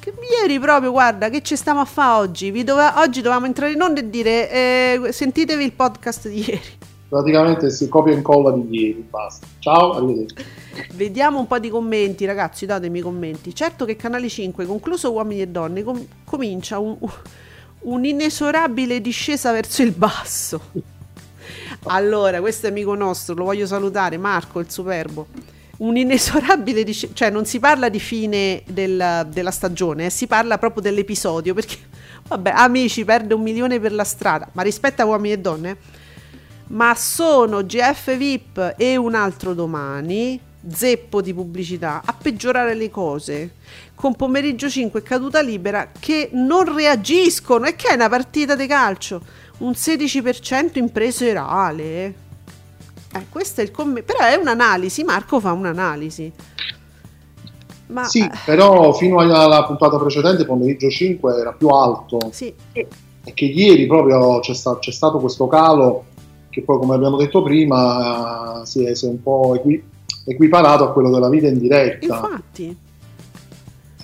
A: Che ieri proprio, guarda, che ci stiamo a fare oggi? Dove... oggi dovevamo entrare in onda e dire, eh, sentitevi il podcast di ieri
B: praticamente si copia e incolla di ieri, basta. Ciao, arrivederci.
A: Vediamo un po' di commenti, ragazzi, datemi i commenti. Certo che Canale 5, concluso Uomini e Donne, com- comincia un, un'inesorabile discesa verso il basso. Allora, questo è amico nostro, lo voglio salutare, Marco, il superbo. Un'inesorabile discesa, cioè non si parla di fine del, della stagione, eh, si parla proprio dell'episodio, perché, vabbè, amici, perde un milione per la strada, ma rispetto a Uomini e Donne ma sono GF VIP e un altro domani, zeppo di pubblicità, a peggiorare le cose. Con pomeriggio 5 caduta libera che non reagiscono. E che è una partita di calcio? Un 16% in preserale. Eh, questo è il commento. Però è un'analisi. Marco fa un'analisi.
B: Ma... Sì, però fino alla puntata precedente, pomeriggio 5, era più alto.
A: Sì.
B: E che ieri proprio c'è, sta, c'è stato questo calo che poi, come abbiamo detto prima, si è, si è un po' equi, equiparato a quello della vita in diretta.
A: Infatti.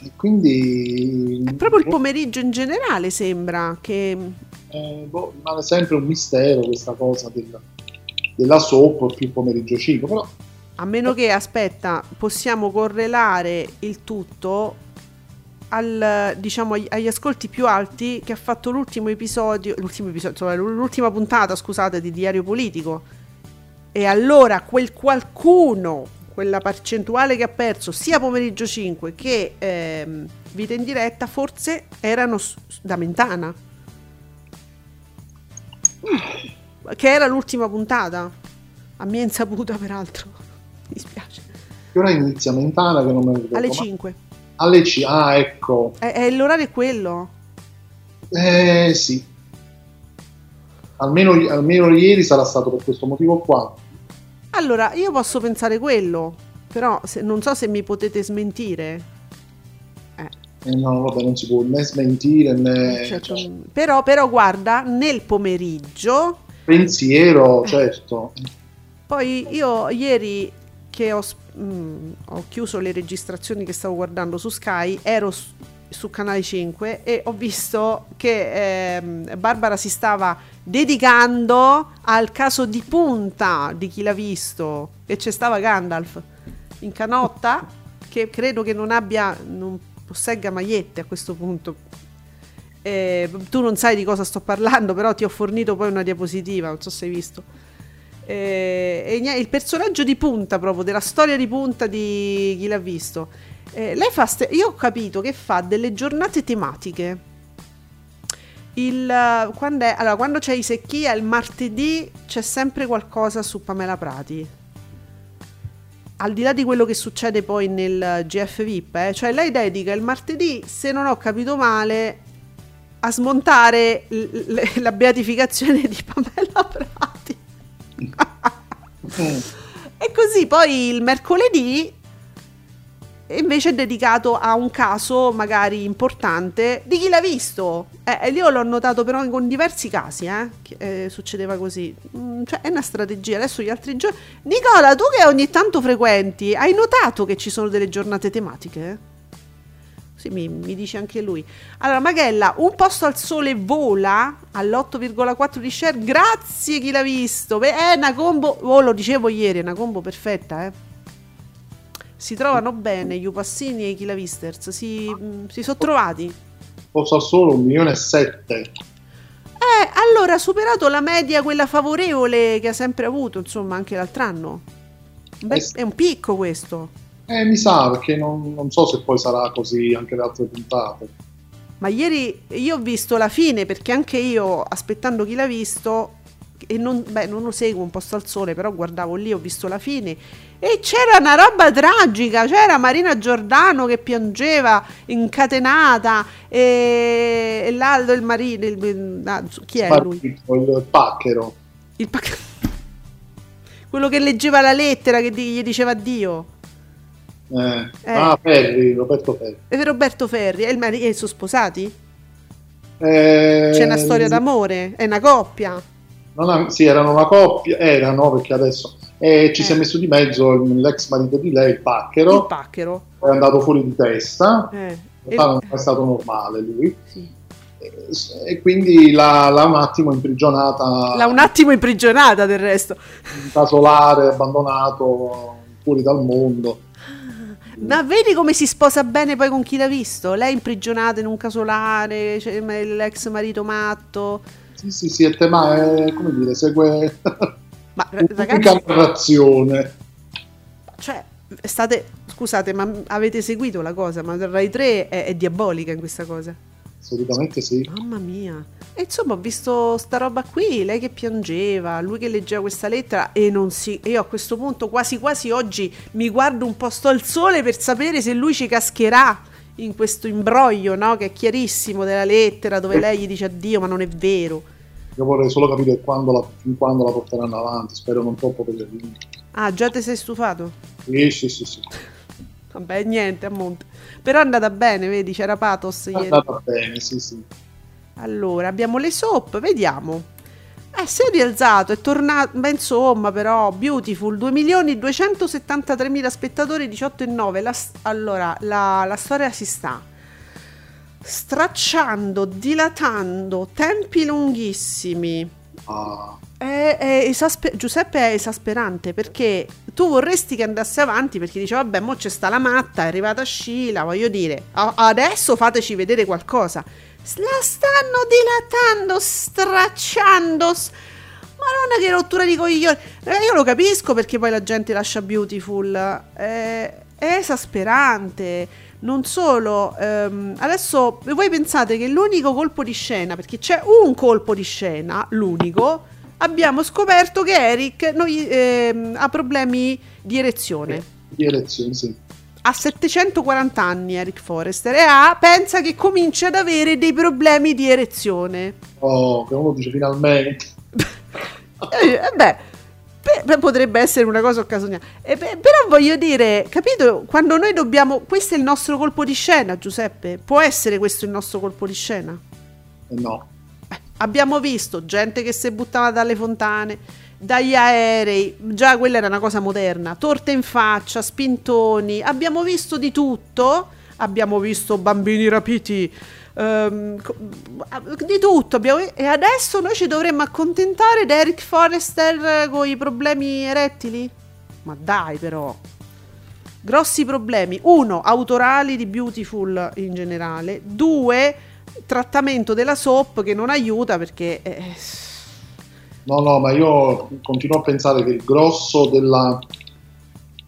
B: E quindi...
A: È proprio il pomeriggio in generale, sembra che...
B: Eh, boh, rimane sempre un mistero questa cosa del, della soap più pomeriggio 5, però
A: a meno che, aspetta, possiamo correlare il tutto al, diciamo, agli ascolti più alti che ha fatto l'ultimo episodio, l'ultimo episodio, cioè l'ultima puntata, scusate, di Diario Politico. E allora quel qualcuno, quella percentuale che ha perso sia pomeriggio 5 che ehm, vita in diretta, forse erano da Mentana. Che era l'ultima puntata. A mia insaputa, peraltro. <laughs> Mi dispiace.
B: Che ora inizia Mentana che non me ne ricordo.
A: Alle 5.
B: Alle 5, ah ecco.
A: È, è l'orario è quello?
B: Eh sì. Almeno, almeno ieri sarà stato per questo motivo qua.
A: Allora, io posso pensare quello, però se, non so se mi potete smentire.
B: Eh. Eh no, vabbè, non si può né smentire né...
A: Certo. Cioè. Però, però, guarda, nel pomeriggio...
B: Pensiero, eh. certo.
A: Poi io ieri che ho, mh, mm, ho, chiuso le registrazioni che stavo guardando su Sky, ero su, su Canale 5 e ho visto che eh, Barbara si stava dedicando al caso di punta di chi l'ha visto e c'è stava Gandalf in canotta che credo che non abbia, non possegga magliette a questo punto. Eh, tu non sai di cosa sto parlando, però ti ho fornito poi una diapositiva, non so se hai visto eh, e il personaggio di punta proprio della storia di punta di chi l'ha visto. Eh, lei fa, st- io ho capito che fa delle giornate tematiche. Il, quando, è, allora, quando c'è Isecchia, il martedì c'è sempre qualcosa su Pamela Prati. Al di là di quello che succede poi nel GF VIP, eh, cioè lei dedica il martedì, se non ho capito male, a smontare l- l- la beatificazione di Pamela Prati. <laughs> e così poi il mercoledì invece è dedicato a un caso magari importante di chi l'ha visto. Eh, io l'ho notato però con diversi casi, eh, che, eh, succedeva così. Mm, cioè è una strategia. Adesso gli altri giorni... Nicola, tu che ogni tanto frequenti, hai notato che ci sono delle giornate tematiche? Sì, mi, mi, dice anche lui. Allora, Maghella, un posto al sole vola all'8,4 di share. Grazie chi l'ha visto. Beh, è una combo. Oh, lo dicevo ieri, è una combo perfetta, eh. Si trovano bene gli Upassini e i Kilavisters. Si, mm, si sono trovati.
B: Posto al sole un milione e sette.
A: Eh, allora ha superato la media, quella favorevole che ha sempre avuto, insomma, anche l'altro anno. Beh, è un picco questo.
B: Eh, mi sa, perché non, non, so se poi sarà così anche le altre puntate.
A: Ma ieri io ho visto la fine, perché anche io, aspettando chi l'ha visto, e non, beh, non lo seguo un posto al sole, però guardavo lì, ho visto la fine, e c'era una roba tragica, c'era Marina Giordano che piangeva incatenata, e, e l'Aldo, il marino, il, ah, chi è lui?
B: Il pacchero.
A: Il pacchero. <laughs> Quello che leggeva la lettera che gli diceva addio.
B: Eh. Eh. Ah, Ferri, Roberto Ferri.
A: E Roberto Ferri, e il marito sono sposati?
B: Eh,
A: C'è una storia d'amore? È una coppia?
B: Ha, sì, erano una coppia, erano perché adesso eh, ci si è messo di mezzo l'ex marito di lei, il Pacchero.
A: Il Pacchero.
B: È andato fuori di testa. Eh. Non è stato normale lui.
A: Sì.
B: E quindi l'ha, l'ha, un attimo imprigionata.
A: L'ha un attimo imprigionata del resto.
B: Casolare, abbandonato, fuori dal mondo.
A: Ma vedi come si sposa bene poi con chi l'ha visto? Lei imprigionata in un casolare, cioè, l'ex marito matto.
B: Sì, sì, sì, è tema, è, come dire, segue
A: ma, <laughs> ragazzi,
B: narrazione.
A: Cioè, state, scusate, ma avete seguito la cosa? Ma Rai 3 è, è diabolica in questa cosa.
B: Solitamente sì.
A: Mamma mia. E insomma, ho visto sta roba qui, lei che piangeva, lui che leggeva questa lettera e non si... Io a questo punto quasi quasi oggi mi guardo un po' sto al sole per sapere se lui ci cascherà in questo imbroglio, no? Che è chiarissimo della lettera dove lei gli dice addio, ma non è vero.
B: Io vorrei solo capire quando la, fin quando la porteranno avanti, spero non troppo per le
A: Ah, già ti sei stufato?
B: Sì, sì, sì, sì.
A: Vabbè, niente a monte. Però è andata bene, vedi, c'era Pathos
B: ieri. È andata bene, sì, sì.
A: Allora, abbiamo le soap, vediamo. Eh, si è rialzato, è tornato, beh insomma però, Beautiful, 2.273.000 spettatori, 18,9. La, allora, la, la storia si sta stracciando, dilatando, tempi lunghissimi.
B: Ah.
A: È, è esasper- Giuseppe è esasperante perché tu vorresti che andasse avanti perché dice vabbè mo c'è sta la matta è arrivata Scila voglio dire adesso fateci vedere qualcosa. La stanno dilatando stracciando Madonna che rottura di coglioni. Io lo capisco perché poi la gente lascia Beautiful è, è esasperante. Non solo, ehm, adesso voi pensate che l'unico colpo di scena, perché c'è un colpo di scena, l'unico, abbiamo scoperto che Eric noi, eh, ha problemi di erezione.
B: Di erezione, sì.
A: Ha 740 anni Eric Forrester e ha, pensa che comincia ad avere dei problemi di erezione.
B: Oh, che uno dice finalmente. <laughs>
A: eh, eh beh, beh, potrebbe essere una cosa occasionale. Eh, beh, però voglio dire, capito? Quando noi dobbiamo... Questo è il nostro colpo di scena, Giuseppe. Può essere questo il nostro colpo di scena?
B: Eh, no.
A: Abbiamo visto gente che si buttava dalle fontane, dagli aerei, già quella era una cosa moderna, torte in faccia, spintoni, abbiamo visto di tutto, abbiamo visto bambini rapiti, um, di tutto, abbiamo, e adesso noi ci dovremmo accontentare di Eric Forrester con i problemi erettili? Ma dai però! Grossi problemi, uno, autorali di Beautiful in generale, due, trattamento della soap che non aiuta perché... Eh...
B: No, no, ma io continuo a pensare che il grosso della,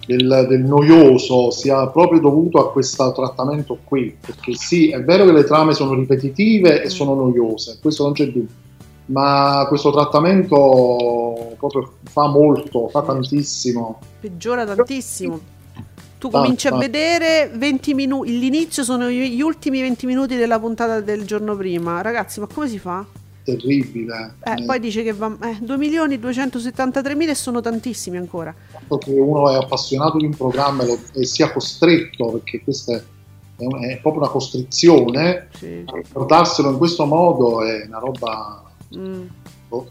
B: del, del, noioso sia proprio dovuto a questo trattamento qui, perché sì, è vero che le trame sono ripetitive e mm. sono noiose, questo non c'è dubbio, ma questo trattamento proprio fa molto, fa tantissimo.
A: Peggiora tantissimo. Tu cominci a vedere 20 minuti, l'inizio sono gli ultimi 20 minuti della puntata del giorno prima. Ragazzi, ma come si fa?
B: Terribile.
A: Eh, eh. Poi dice che va, eh, 2 milioni 273 mila e sono tantissimi ancora.
B: Che uno è appassionato di un programma e, lo, e sia costretto, perché questa è, è, proprio una costrizione, sì. ricordarselo in questo modo è una roba... Mm.
A: Oh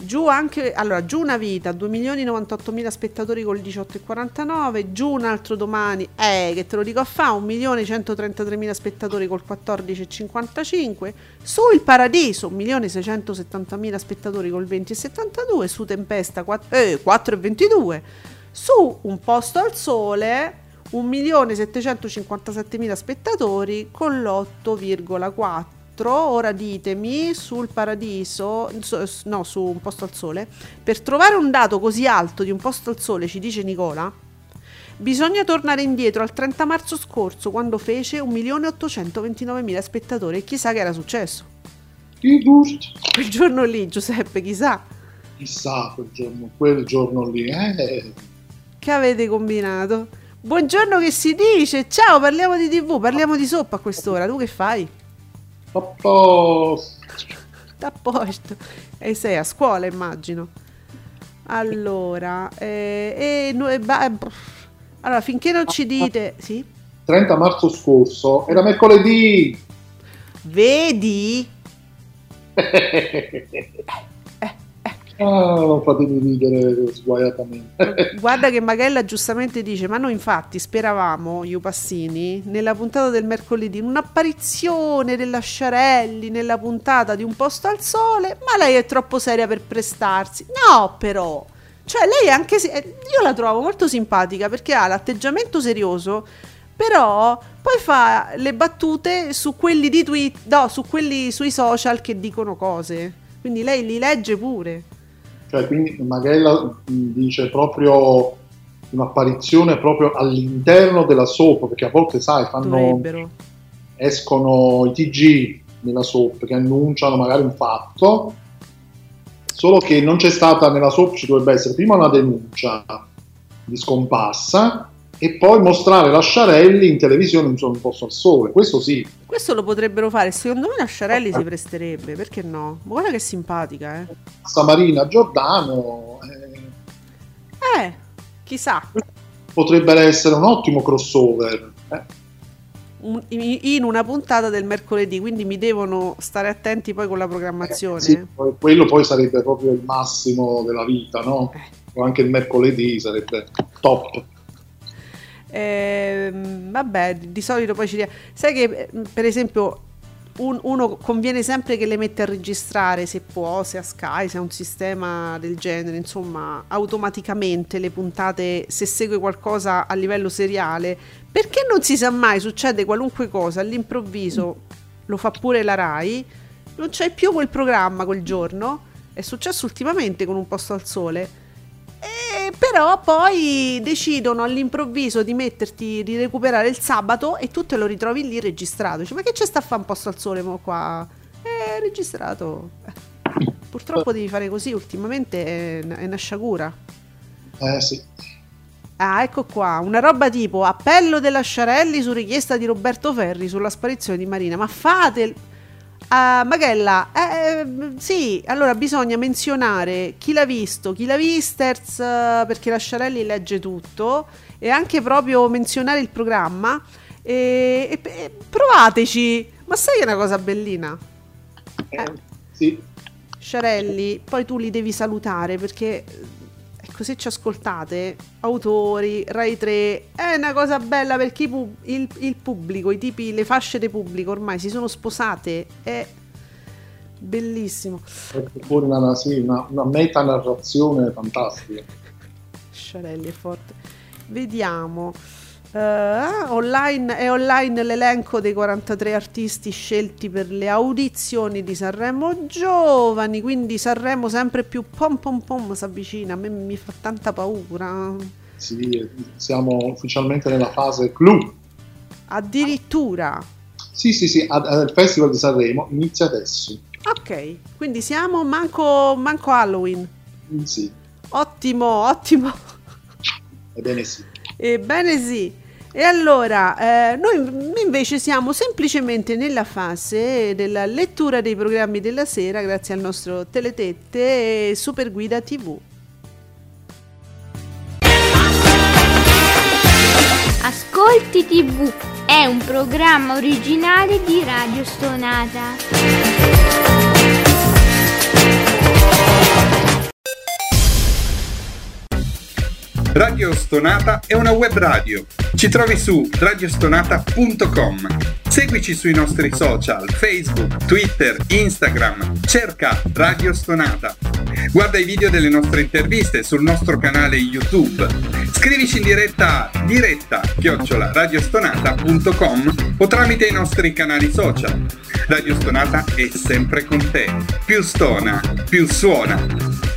A: Giù anche, allora, giù una vita, 2 milioni 98 mila spettatori col 18,49, giù un altro domani, eh, che te lo dico a fa, 1 milione 133 mila spettatori col 14,55, su Il Paradiso, 1 milione 670 mila spettatori col 20,72, su Tempesta 4, eh, 4,22, su Un Posto al Sole, 1.757.000 spettatori con l'8,4 ora ditemi sul paradiso, no, su un posto al sole, per trovare un dato così alto di un posto al sole, ci dice Nicola, bisogna tornare indietro al 30 marzo scorso quando fece 1.829.000 spettatori e chissà che era successo. Quel giorno lì, Giuseppe, chissà.
B: Chissà quel giorno, quel giorno lì, eh.
A: Che avete combinato? Buongiorno che si dice, ciao, parliamo di tv, parliamo di soppa a quest'ora, tu che fai?
B: A posto.
A: A posto. E sei a scuola, immagino. Allora, eh, eh, bah, allora, finché non ci dite... Sì?
B: 30 marzo scorso, era mercoledì.
A: Vedi? <laughs>
B: Non fatemi ridere sguaiatamente. <laughs>
A: Guarda che Magella giustamente dice: Ma noi infatti speravamo, io Passini, nella puntata del mercoledì, un'apparizione della Sciarelli nella puntata di Un posto al sole, ma lei è troppo seria per prestarsi. No, però. Cioè, lei è anche. Io la trovo molto simpatica perché ha l'atteggiamento serioso, però poi fa le battute su quelli di tweet, no, su quelli sui social che dicono cose. Quindi lei li legge pure.
B: Cioè, quindi Maghella dice proprio un'apparizione proprio all'interno della soap, perché a volte, sai, fanno...
A: Dovrebbero.
B: escono i TG nella SOP che annunciano magari un fatto, solo che non c'è stata nella SOP, ci dovrebbe essere prima una denuncia di scomparsa e poi mostrare Lasciarelli in televisione in un posto al sole, questo sì.
A: Questo lo potrebbero fare, secondo me Lasciarelli si presterebbe, perché no? Ma guarda che simpatica, eh.
B: Samarina Giordano...
A: Eh, eh chissà.
B: Potrebbe essere un ottimo crossover. Eh
A: in una puntata del mercoledì, quindi mi devono stare attenti poi con la programmazione.
B: sì, quello poi sarebbe proprio il massimo della vita, no? Eh. Anche il mercoledì sarebbe top.
A: Eh, vabbè, di solito poi ci... Sai che per esempio un, uno conviene sempre che le mette a registrare se può, se ha Sky, se ha un sistema del genere, insomma, automaticamente le puntate, se segue qualcosa a livello seriale, perché non si sa mai, succede qualunque cosa, all'improvviso lo fa pure la RAI, non c'è più quel programma quel giorno, è successo ultimamente con un posto al sole però poi decidono all'improvviso di metterti, di recuperare il sabato e tu te lo ritrovi lì registrato. Dici, ma che c'è sta a fare un posto al sole mo qua? È registrato. Eh, purtroppo devi fare così, ultimamente è, è una sciagura.
B: Eh sì.
A: Ah, ecco qua, una roba tipo appello della Sciarelli su richiesta di Roberto Ferri sulla sparizione di Marina. Ma fate Uh, Magella, eh, sì, allora bisogna menzionare chi l'ha visto, chi l'ha visters, perché la Sciarelli legge tutto, e anche proprio menzionare il programma. E, e, e provateci, ma sai una cosa bellina?
B: Eh, sì.
A: Sciarelli, poi tu li devi salutare perché ecco se ci ascoltate autori Rai 3 è una cosa bella perché pub- il, il, pubblico i tipi le fasce di pubblico ormai si sono sposate. È bellissimo.
B: Fuori una, sì, una, una metanarrazione fantastica.
A: Sciarelli è forte. Vediamo Uh, online, è online l'elenco dei 43 artisti scelti per le audizioni di Sanremo Giovani, quindi Sanremo sempre più pom pom pom si avvicina, a me mi fa tanta paura.
B: Sì, siamo ufficialmente nella fase clou.
A: Addirittura.
B: Sì, sì, sì, il Festival di Sanremo inizia adesso.
A: Ok, quindi siamo manco, manco Halloween.
B: Sì.
A: Ottimo, ottimo.
B: Ebbene sì.
A: Ebbene sì. E allora, eh, noi invece siamo semplicemente nella fase della lettura dei programmi della sera grazie al nostro Teletette e Super Guida TV.
C: Ascolti TV è un programma originale di Radio Stonata.
D: Radio Stonata è una web radio. Ci trovi su radiostonata.com. Seguici sui nostri social, Facebook, Twitter, Instagram. Cerca Radio Stonata. Guarda i video delle nostre interviste sul nostro canale YouTube. Scrivici in diretta a diretta chiocciola radiostonata.com o tramite i nostri canali social. Radio Stonata è sempre con te. Più stona, più suona.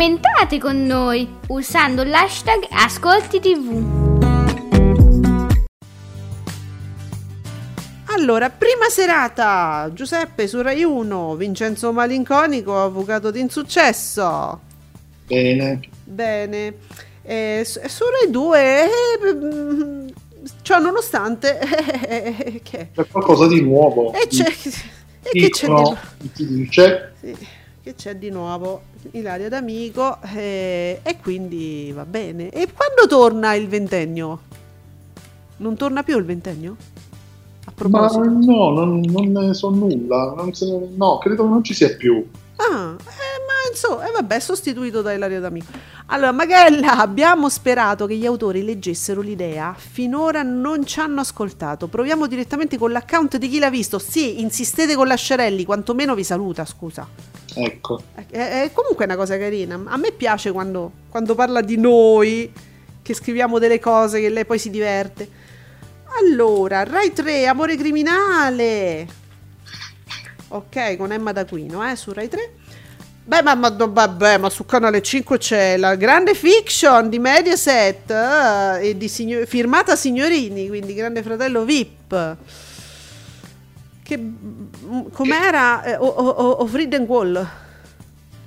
C: Commentate con noi usando l'hashtag Ascolti TV.
A: Allora, prima serata, Giuseppe su Rai 1, Vincenzo Malinconico, avvocato di insuccesso.
B: Bene.
A: Bene. Eh, su Rai 2, eh, ciò nonostante, <laughs>
B: eh, che? c'è qualcosa di nuovo.
A: E c'è, e che c'è
B: di C'è. Sì,
A: che c'è di nuovo? Ilaria D'Amico eh, e quindi va bene. E quando torna il ventennio? Non torna più il ventennio?
B: A proposito. Ma no, non, non ne so nulla. Se, no, credo che non ci sia più.
A: Ah, eh, ma insomma, eh, vabbè, sostituito da Ilaria D'Amico. Allora, Magella, abbiamo sperato che gli autori leggessero l'idea. Finora non ci hanno ascoltato. Proviamo direttamente con l'account di chi l'ha visto. Sì, insistete con la Sciarelli, quantomeno vi saluta, scusa.
B: Ecco.
A: È, è comunque una cosa carina. A me piace quando, quando parla di noi, che scriviamo delle cose, che lei poi si diverte. Allora, Rai 3, Amore Criminale. Ok, con Emma D'Aquino, eh, su Rai 3. Beh, ma, ma, vabbè, ma su Canale 5 c'è la grande fiction di Mediaset uh, e di signor- firmata Signorini, quindi Grande Fratello VIP. Che, mm, com'era? Eh, o, o, o Wall.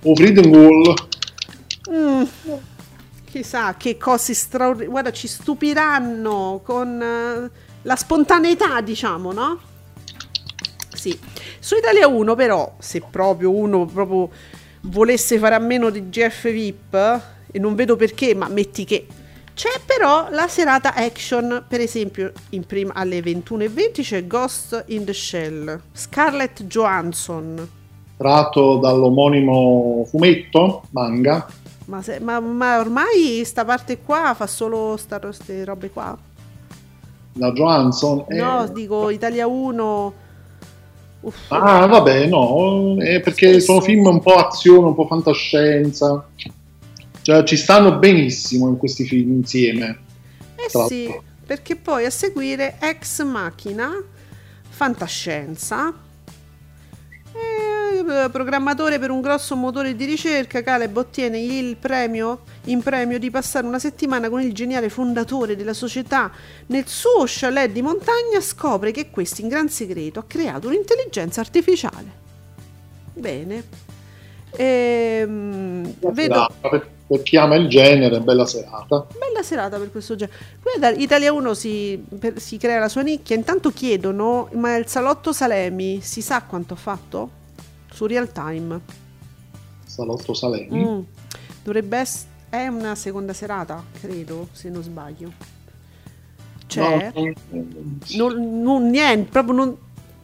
B: O Wall.
A: Mm, chissà che cose straordinarie. Guarda, ci stupiranno con uh, la spontaneità, diciamo, no? Sì. Su Italia 1, però, se proprio uno proprio volesse fare a meno di GF VIP, e non vedo perché, ma metti che c'è però la serata action, per esempio, in prima alle 21.20 c'è Ghost in the Shell, Scarlett Johansson.
B: Tratto dall'omonimo fumetto, manga.
A: Ma, se, ma, ma ormai sta parte qua fa solo queste robe qua?
B: La Johansson?
A: No, eh... dico Italia 1
B: Uff. Ah, vabbè, no, è perché sono film un po' azione, un po' fantascienza. Cioè, ci stanno benissimo in questi film insieme.
A: Eh sì, perché poi a seguire Ex Machina, fantascienza, eh, programmatore per un grosso motore di ricerca, Caleb ottiene il premio in premio di passare una settimana con il geniale fondatore della società. Nel suo chalet di montagna scopre che questo in gran segreto ha creato un'intelligenza artificiale. Bene. Ehm, vedo...
B: Per, per chi ama il genere, bella serata.
A: Bella serata per questo genere. Guarda, Italia 1 si, per, si crea la sua nicchia. Intanto chiedono: ma il salotto Salemi si sa quanto ha fatto? Su Real Time.
B: Salotto Salemi. Mm.
A: Dovrebbe essere è una seconda serata, credo, se non sbaglio. C'è? No, non, non, niente, proprio non,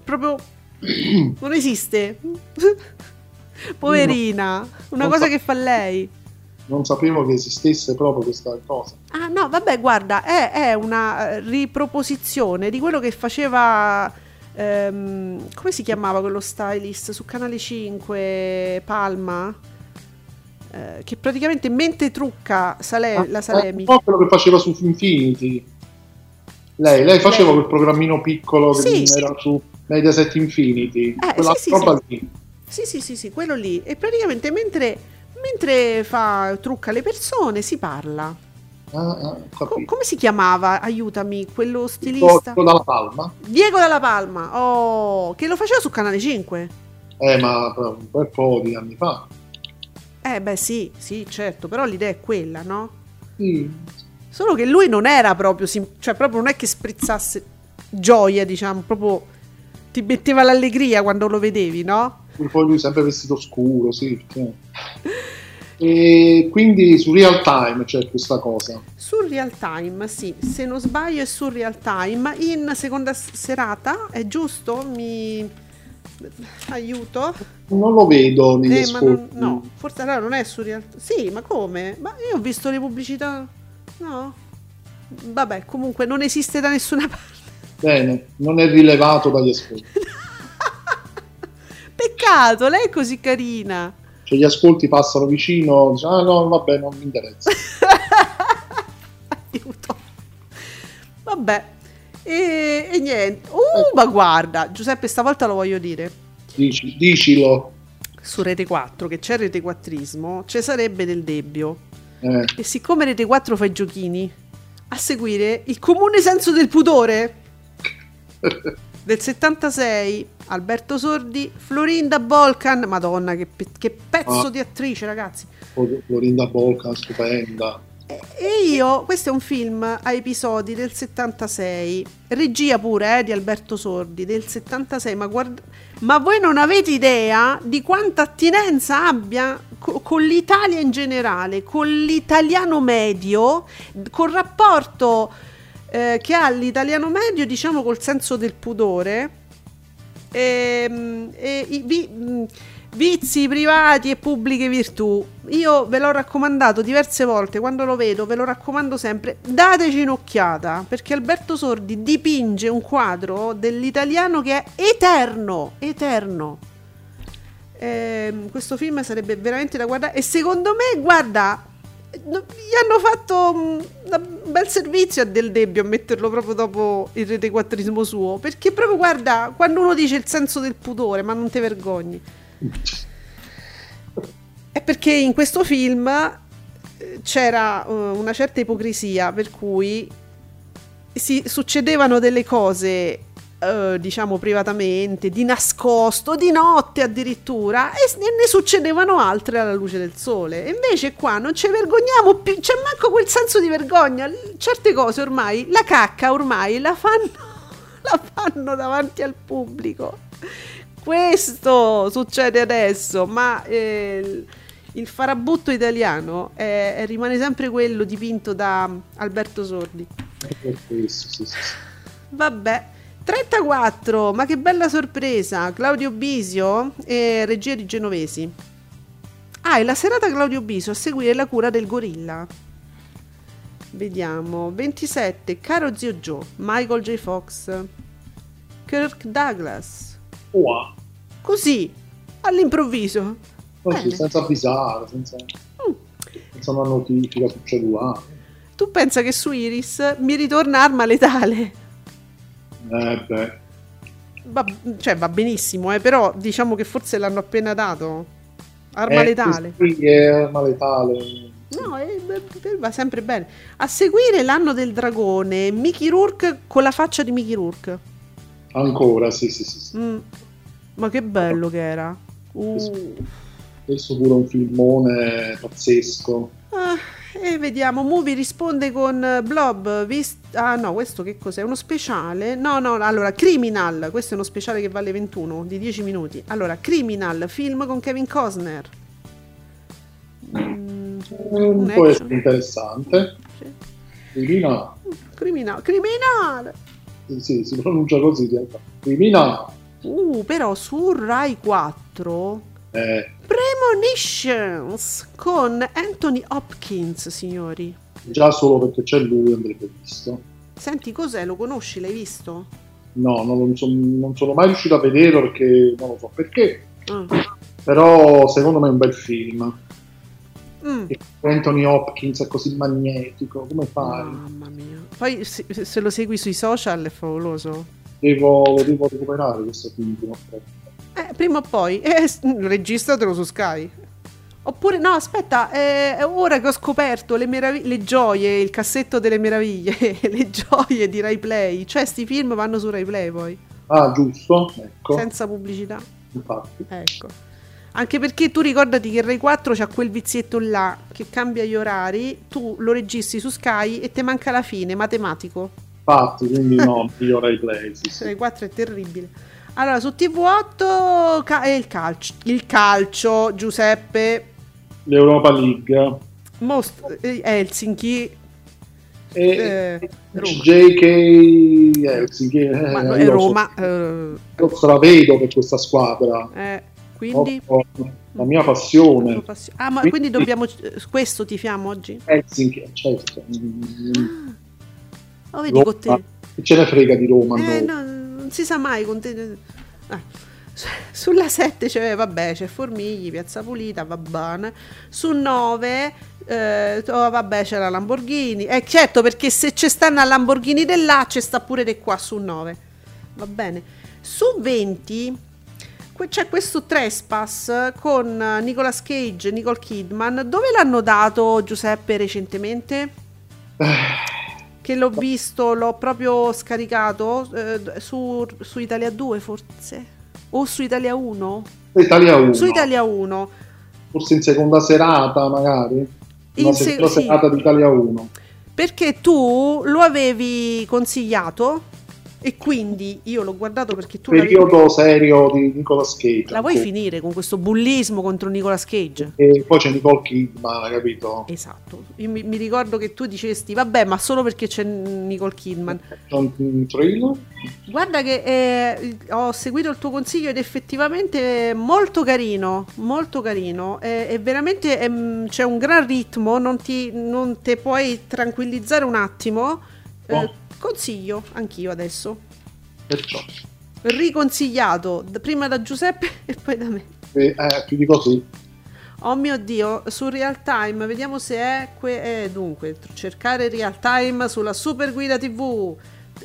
A: proprio <clears throat> non esiste. <laughs> Poverina, una non cosa sa- che fa lei.
B: Non sapevo che esistesse proprio questa cosa.
A: Ah no, vabbè, guarda, è, è una riproposizione di quello che faceva ehm, come si chiamava quello stylist su Canale 5 Palma? Eh, che praticamente mentre trucca Sale- ah, la Salemi.
B: Un po' quello che faceva su Infinity. Lei, lei faceva lei. quel programmino piccolo che sì, era su Mediaset Infinity. Eh, quella sì, roba sì, lì.
A: Sì, sì, sì, sì, quello lì. E praticamente mentre, mentre fa, trucca le persone si parla.
B: Ah, ah,
A: Co- come si chiamava? Aiutami, quello stilista.
B: Diego Dalla Palma.
A: Diego Dalla Palma, oh, che lo faceva su Canale 5.
B: Eh, ma un bel po' di anni fa.
A: Eh, beh, sì, sì, certo, però l'idea è quella, no?
B: Sì.
A: Solo che lui non era proprio, cioè proprio non è che sprizzasse gioia, diciamo, proprio ti metteva l'allegria quando lo vedevi, no?
B: Poi lui sempre vestito scuro, sì. sì. <laughs> E quindi su real time c'è questa cosa.
A: Su real time, sì, se non sbaglio è su real time. In seconda serata, è giusto? Mi aiuto?
B: Non lo vedo negli eh,
A: non, no, forse allora non è su real time. Sì, ma come? Ma io ho visto le pubblicità. No. Vabbè, comunque non esiste da nessuna <laughs> parte.
B: Bene, non è rilevato dagli ascolti. <laughs>
A: Peccato, lei è così carina
B: cioè gli ascolti passano vicino, dice, ah no, vabbè, non mi interessa. <laughs>
A: Aiuto. Vabbè, e, e niente. Uh, eh. ma guarda, Giuseppe, stavolta lo voglio dire.
B: Dici, dicilo.
A: Su Rete 4, che c'è Rete 4ismo, ci sarebbe del debbio. Eh. E siccome Rete 4 fa i giochini, a seguire il comune senso del pudore <laughs> del 76 Alberto Sordi, Florinda Bolcan, madonna che, pe- che pezzo ah. di attrice ragazzi.
B: Florinda Bolcan, stupenda.
A: E io, questo è un film a episodi del 76, regia pure eh, di Alberto Sordi del 76, ma, guarda, ma voi non avete idea di quanta attinenza abbia co- con l'Italia in generale, con l'italiano medio, col rapporto eh, che ha l'italiano medio, diciamo col senso del pudore ehm, e i, vi, mm, vizi privati e pubbliche virtù. Io ve l'ho raccomandato diverse volte, quando lo vedo ve lo raccomando sempre, dateci un'occhiata, perché Alberto Sordi dipinge un quadro dell'italiano che è eterno, eterno. Eh, questo film sarebbe veramente da guardare e secondo me, guarda, gli hanno fatto un bel servizio a Del Debbio a metterlo proprio dopo il rete quattrismo suo. Perché proprio guarda, quando uno dice il senso del pudore, ma non ti vergogni. È perché in questo film eh, c'era uh, una certa ipocrisia per cui si succedevano delle cose Uh, diciamo privatamente, di nascosto, di notte addirittura, e ne succedevano altre alla luce del sole. E invece qua non ci vergogniamo più, c'è manco quel senso di vergogna. Certe cose ormai, la cacca ormai la fanno, <laughs> la fanno davanti al pubblico. Questo succede adesso, ma eh, il farabutto italiano è, è, rimane sempre quello dipinto da Alberto Sordi. Vabbè. 34, ma che bella sorpresa! Claudio Bisio e regia di Genovesi. Ah, è la serata Claudio Bisio a seguire la cura del gorilla. Vediamo. 27, caro zio Joe, Michael J. Fox, Kirk Douglas.
B: Wow.
A: Così, all'improvviso.
B: Così, senza avvisare, senza, mm. senza una notifica sul cellulare.
A: Tu pensa che su Iris mi ritorna arma letale?
B: Eh beh.
A: Va, cioè, va benissimo, eh, però diciamo che forse l'hanno appena dato. Arma eh, letale.
B: Sì, è arma letale.
A: No, è, va sempre bene. A seguire l'anno del dragone, Mickey Rourke con la faccia di Mickey Rourke.
B: Ancora, sì, sì, sì. sì.
A: Mm. Ma che bello che era. Uh.
B: Questo pure un filmone pazzesco.
A: Ah, e vediamo, Movie risponde con Blob, vist- ah no, questo che cos'è? Uno speciale? No, no, allora, Criminal, questo è uno speciale che vale 21, di 10 minuti. Allora, Criminal, film con Kevin Costner.
B: Mm, un po' interessante. Sì. Criminal.
A: Criminal. Criminal.
B: Sì, sì, si pronuncia così. Criminal.
A: Uh, però su Rai 4
B: eh.
A: Premonitions con Anthony Hopkins, signori.
B: Già solo perché c'è lui andrebbe visto.
A: Senti, cos'è? Lo conosci? L'hai visto?
B: No, non, so, non sono mai riuscito a vederlo perché non lo so perché. Mm. Però secondo me è un bel film. Mm. Anthony Hopkins è così magnetico, come fai?
A: Mamma mia. Poi se, se lo segui sui social è favoloso.
B: Devo, lo devo recuperare questo film prima
A: eh, prima o poi. Eh, registratelo su Sky. Oppure no, aspetta, eh, ora che ho scoperto le, meraviglie, le gioie, il cassetto delle meraviglie, <laughs> le gioie di Rai Play, cioè sti film vanno su Rai Play poi.
B: Ah, giusto, ecco.
A: Senza pubblicità.
B: Infatti.
A: Ecco. Anche perché tu ricordati che Rai 4 c'ha quel vizietto là che cambia gli orari, tu lo registri su Sky e te manca la fine, matematico.
B: Infatti, quindi no, <laughs> io Rai Play. Sì, sì.
A: Rai 4 è terribile. Allora, su TV8 ca- il calcio. Il calcio, Giuseppe.
B: L'Europa League.
A: Most- eh, Helsinki.
B: E eh, JK Helsinki. Eh,
A: Ma no, è Roma. So,
B: eh, stravedo per questa squadra.
A: Eh, quindi?
B: Ho, ho la mia passione.
A: Ah, ma quindi, quindi dobbiamo... Questo tifiamo oggi?
B: Helsinki, certo.
A: Ah. Oh, vedi con te.
B: Ce ne frega di Roma?
A: Eh, no non si sa mai con te... ah. Sulla 7 c'è, vabbè, c'è Formigli, Piazza Pulita, va bene. Su 9, eh, oh, vabbè, c'è la Lamborghini. Eh, certo, perché se c'è stanno a Lamborghini dell'A, c'è sta pure di qua su 9. Va bene. Su 20 c'è questo Trespass con Nicolas Cage Nicole Kidman. Dove l'hanno dato Giuseppe recentemente? Che l'ho visto, l'ho proprio scaricato eh, su, su, Italia 2 forse, o su Italia 1?
B: Italia 1.
A: Su Italia 1.
B: Forse in seconda serata magari? In seconda se- serata sì. di Italia 1.
A: Perché tu lo avevi consigliato e quindi io l'ho guardato perché tu...
B: Periodo serio di Nicolas Cage.
A: La vuoi finire con questo bullismo contro Nicolas Cage?
B: E poi c'è Nicole Kidman, capito?
A: Esatto. Io mi, mi ricordo che tu dicesti, vabbè, ma solo perché c'è Nicole Kidman.
B: un thriller?
A: Guarda che eh, ho seguito il tuo consiglio ed effettivamente è molto carino, molto carino. È, è veramente, è, c'è un gran ritmo, non ti, non te puoi tranquillizzare un attimo. Oh. Eh, Consiglio anch'io adesso.
B: Perciò.
A: Riconsigliato prima da Giuseppe <laughs> e poi da me.
B: Eh, eh, più di così.
A: Oh mio dio, su real time, vediamo se è que- eh, dunque, cercare real time sulla Super Guida TV.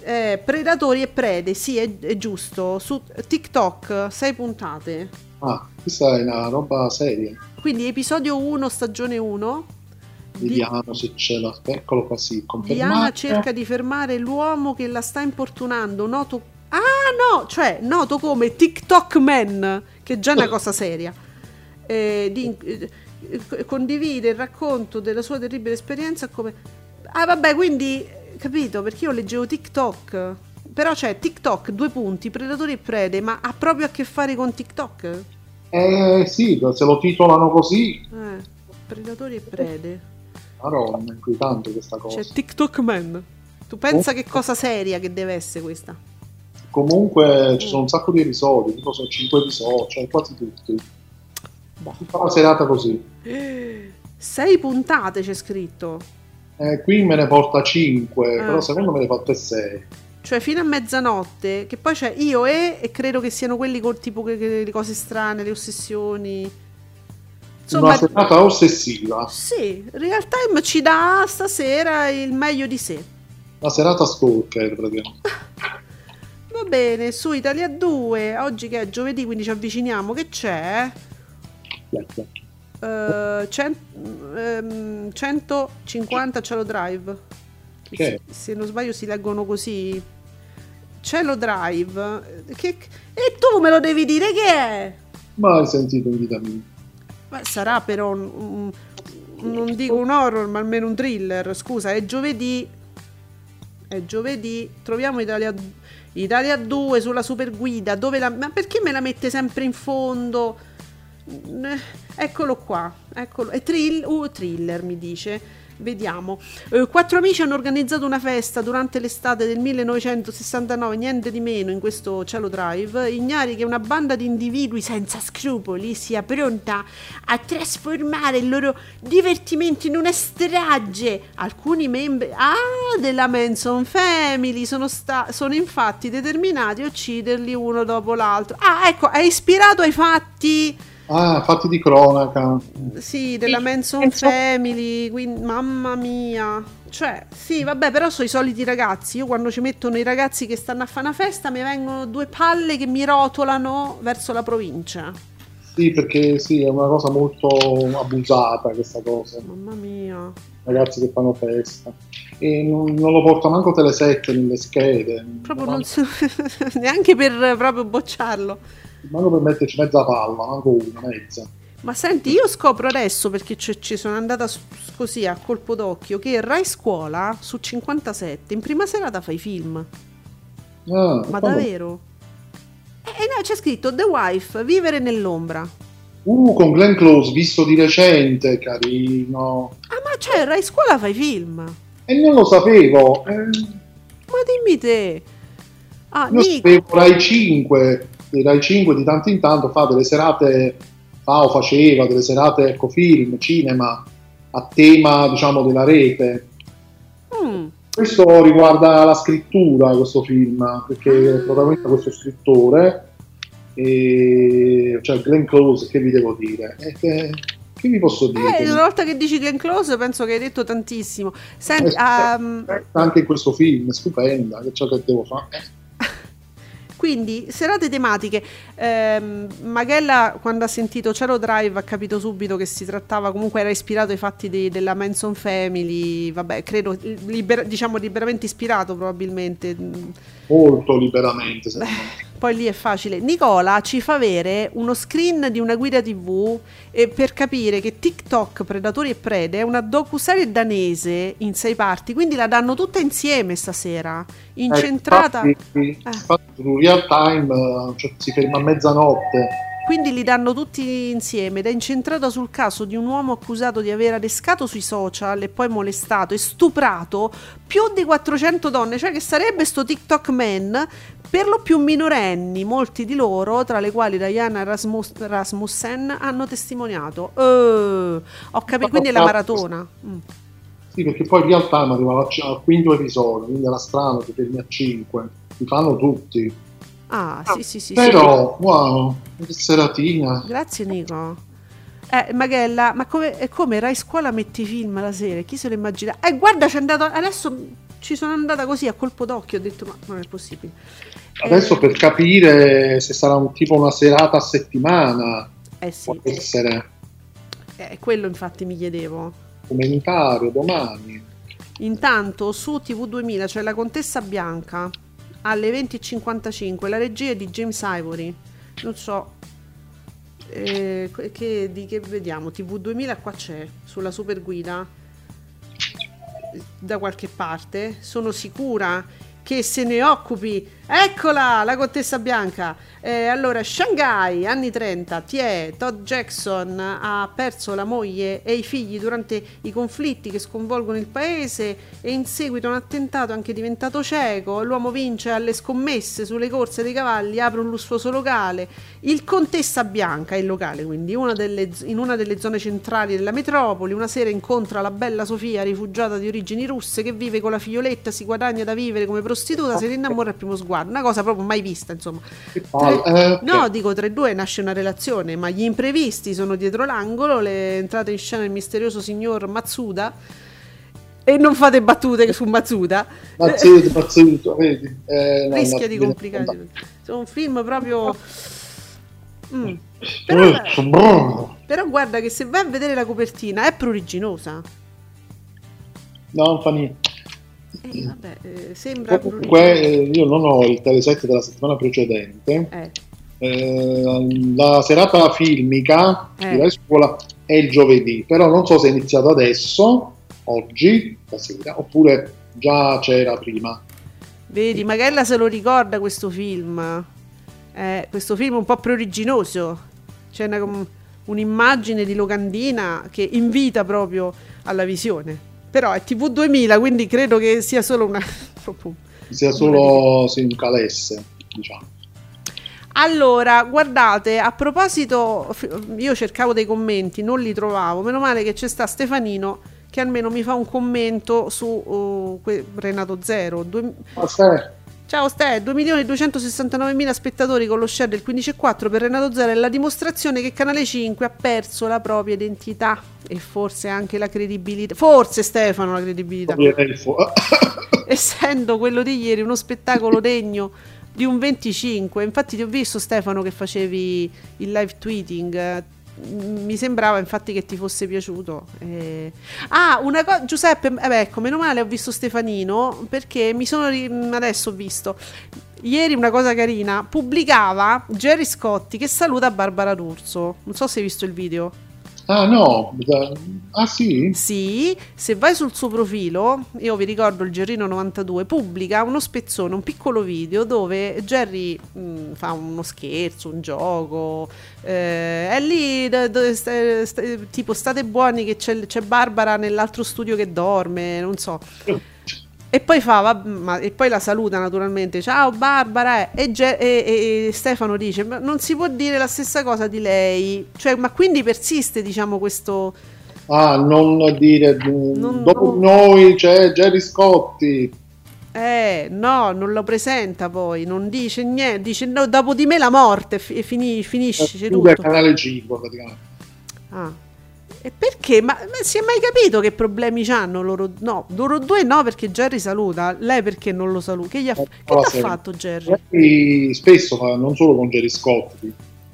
A: Eh, predatori e prede, sì, è, è, giusto. Su TikTok, sei puntate.
B: Ah, questa è una roba seria.
A: Quindi episodio 1, stagione 1.
B: Vediamo di... se c'è la... Eccolo qua, sì,
A: Diana cerca di fermare l'uomo che la sta importunando, noto... Ah no, cioè noto come TikTok Man, che è già una <laughs> cosa seria. Eh, di, eh, condivide il racconto della sua terribile esperienza come... Ah vabbè, quindi, capito, perché io leggevo TikTok però c'è TikTok, due punti, Predatori e Prede, ma ha proprio a che fare con TikTok?
B: Eh sì, se lo titolano così.
A: Eh, Predatori e Prede.
B: Maronna, è inquietante questa cosa.
A: C'è TikTok Man. Tu pensa oh. che cosa seria che deve essere questa?
B: Comunque ci sono un sacco di episodi, tipo sono 5 episodi, cioè quasi tutti. Boh. Tutta la serata così.
A: Sei puntate c'è scritto.
B: Eh, qui me ne porta 5, eh. però secondo me ne fatte 6
A: cioè fino a mezzanotte, che poi c'è io e, e credo che siano quelli con tipo che, che, le cose strane, le ossessioni.
B: Insomma, una serata ossessiva.
A: Sì, Real Time ci dà stasera il meglio di sé.
B: La serata stalker praticamente. <laughs>
A: Va bene, su Italia 2, oggi che è giovedì, quindi ci avviciniamo, che c'è? Uh, cent, um, 150 Cielo Drive. Che? Se, se non sbaglio si leggono così. Cielo Drive. Che, e tu me lo devi dire che è?
B: Mai sentito in vita mia.
A: Ma sarà però un, un, non dico un horror, ma almeno un thriller. Scusa, è giovedì. È giovedì. Troviamo Italia, Italia 2 sulla super guida. Dove la, ma perché me la mette sempre in fondo? Eccolo qua. Eccolo. È thrill, uh, thriller, mi dice. Vediamo. Eh, quattro amici hanno organizzato una festa durante l'estate del 1969, niente di meno in questo cielo drive, ignari che una banda di individui senza scrupoli sia pronta a trasformare il loro divertimento in una strage. Alcuni membri ah, della Manson Family sono, sta- sono infatti determinati a ucciderli uno dopo l'altro. Ah, ecco, è ispirato ai fatti
B: Ah, fatti di cronaca.
A: Sì, della Manson Family, quindi, mamma mia. Cioè, sì, vabbè, però sono i soliti ragazzi. Io quando ci mettono i ragazzi che stanno a fare una festa mi vengono due palle che mi rotolano verso la provincia.
B: Sì, perché sì, è una cosa molto abusata questa cosa.
A: Mamma mia.
B: Ragazzi che fanno festa. E non, non lo porta manco Telesette nelle schede.
A: Proprio non so, <laughs> neanche per proprio bocciarlo
B: manco per metterci mezza palla, manco una, mezza.
A: Ma senti, io scopro adesso perché ci sono andata così a colpo d'occhio che Rai Scuola su 57 in prima serata fai film. Ah, Ma davvero? E eh, no, c'è scritto The Wife, Vivere nell'ombra.
B: Uh, con Glenn Close, visto di recente, carino.
A: Ah, ma c'è Rai Scuola fai film?
B: E non lo sapevo. Eh...
A: Ma dimmi te.
B: Ah, Io Nico. sapevo Rai 5 Rai 5 di tanto in tanto fa delle serate, fa o faceva delle serate ecco, film, cinema a tema diciamo della rete. Mm. Questo riguarda la scrittura, questo film, perché ah. protagonista questo scrittore, e, cioè Glenn Close, che vi devo dire? Che, che vi posso dire?
A: Eh, una volta che dici Glenn Close penso che hai detto tantissimo. Senti, um...
B: anche in questo film, è stupenda, che ciò che devo fare.
A: Quindi serate tematiche. Eh, Magella quando ha sentito Cielo Drive ha capito subito che si trattava comunque era ispirato ai fatti di, della Manson Family, vabbè, credo liber, diciamo liberamente ispirato probabilmente.
B: Molto liberamente. <laughs>
A: Poi lì è facile. Nicola ci fa avere uno screen di una guida TV eh, per capire che TikTok Predatori e Prede è una docuserie danese in sei parti, quindi la danno tutta insieme stasera, incentrata... Eh,
B: infatti, eh. infatti, real time cioè, si ferma a mezzanotte.
A: Quindi li danno tutti insieme ed è incentrata sul caso di un uomo accusato di aver adescato sui social e poi molestato e stuprato più di 400 donne, cioè che sarebbe sto TikTok man per lo più minorenni, molti di loro, tra le quali Diana Rasmus- Rasmussen, hanno testimoniato. Uh, ho capito, quindi è la maratona. Mm.
B: Sì, perché poi in realtà arrivava al quinto episodio, quindi era strano che fermi a 5, li fanno tutti.
A: Ah, sì, sì, sì.
B: Però, sì. wow, che seratina.
A: Grazie Nico. Eh, Magella, ma come, come Rai Scuola metti film la sera? Chi se lo immagina? Eh, guarda, c'è andato adesso ci sono andata così a colpo d'occhio, ho detto ma non è possibile.
B: Adesso eh, per capire se sarà un tipo una serata a settimana,
A: eh sì.
B: può essere.
A: Eh, quello infatti mi chiedevo.
B: Commentare domani.
A: Intanto su TV2000 c'è la Contessa Bianca alle 20.55, la regia è di James Ivory. Non so eh, che, di che vediamo. TV2000 qua c'è sulla super guida da qualche parte. Sono sicura che se ne occupi. Eccola, la contessa bianca. Eh, allora, Shanghai, anni 30, Tie, Todd Jackson ha perso la moglie e i figli durante i conflitti che sconvolgono il paese e in seguito a un attentato anche diventato cieco. L'uomo vince alle scommesse sulle corse dei cavalli, apre un lussuoso locale. Il Contessa Bianca, il locale quindi, una delle, in una delle zone centrali della metropoli, una sera incontra la bella Sofia, rifugiata di origini russe, che vive con la figlioletta, si guadagna da vivere come prostituta, se ne innamora al primo sguardo. Una cosa proprio mai vista, insomma. Tra, no, dico, tra i due nasce una relazione, ma gli imprevisti sono dietro l'angolo, le entrate in scena del misterioso signor Matsuda e non fate battute su Matsuda.
B: Matsuda, <laughs> Matsuda, vedi?
A: Eh, no, Rischia di complicare. È un film proprio Mm. Però, però, guarda che se vai a vedere la copertina è pruriginosa.
B: No, non fa niente.
A: Eh, vabbè, eh, sembra
B: Comunque, io non ho il teleset della settimana precedente. Eh. eh la serata filmica di eh. scuola è il giovedì, però non so se è iniziato adesso, oggi, stasera, oppure già c'era prima.
A: Vedi, magari se lo ricorda questo film eh, questo film un po' pruriginoso. C'è una, un'immagine di locandina che invita proprio alla visione. Però è TV 2000, quindi credo che sia solo una... <laughs>
B: sia solo sì, un calesse, diciamo.
A: Allora, guardate, a proposito, io cercavo dei commenti, non li trovavo. Meno male che c'è sta Stefanino che almeno mi fa un commento su uh, Renato Zero. Due... Ciao Ste, 2.269.000 spettatori con lo share del 15,4 per Renato Zero è la dimostrazione che Canale 5 ha perso la propria identità e forse anche la credibilità. Forse Stefano la credibilità. <coughs> Essendo quello di ieri uno spettacolo <coughs> degno di un 25. Infatti ti ho visto Stefano che facevi il live tweeting mi sembrava infatti che ti fosse piaciuto. Eh... Ah, una cosa, Giuseppe, eh ecco, meno male ho visto Stefanino perché mi sono ri... adesso ho visto. Ieri una cosa carina, pubblicava Jerry Scotti che saluta Barbara D'Urso. Non so se hai visto il video.
B: Ah no, ah sì?
A: Sì, se vai sul suo profilo, io vi ricordo il Gerrino 92, pubblica uno spezzone, un piccolo video dove Jerry mh, mm, fa uno scherzo, un gioco, eh, è lì, dove st- st- tipo state buoni che c'è, c'è Barbara nell'altro studio che dorme, non so. E poi, fa, va, ma, e poi la saluta naturalmente, ciao Barbara, e, Ge- e, e, Stefano dice, ma non si può dire la stessa cosa di lei, cioè, ma quindi persiste diciamo questo...
B: Ah, non dire, non, dopo non... noi c'è Jerry Scotti.
A: Eh, no, non lo presenta poi, non dice niente, dice no, dopo di me la morte e fini, finisce tutto.
B: canale 5 praticamente.
A: Ah. E perché? Ma, ma, si è mai capito che problemi hanno loro? No, loro due no, perché Jerry saluta. Lei perché non lo saluta? Che gli ha, che ha fatto Jerry?
B: Jerry spesso non solo con Jerry Scott,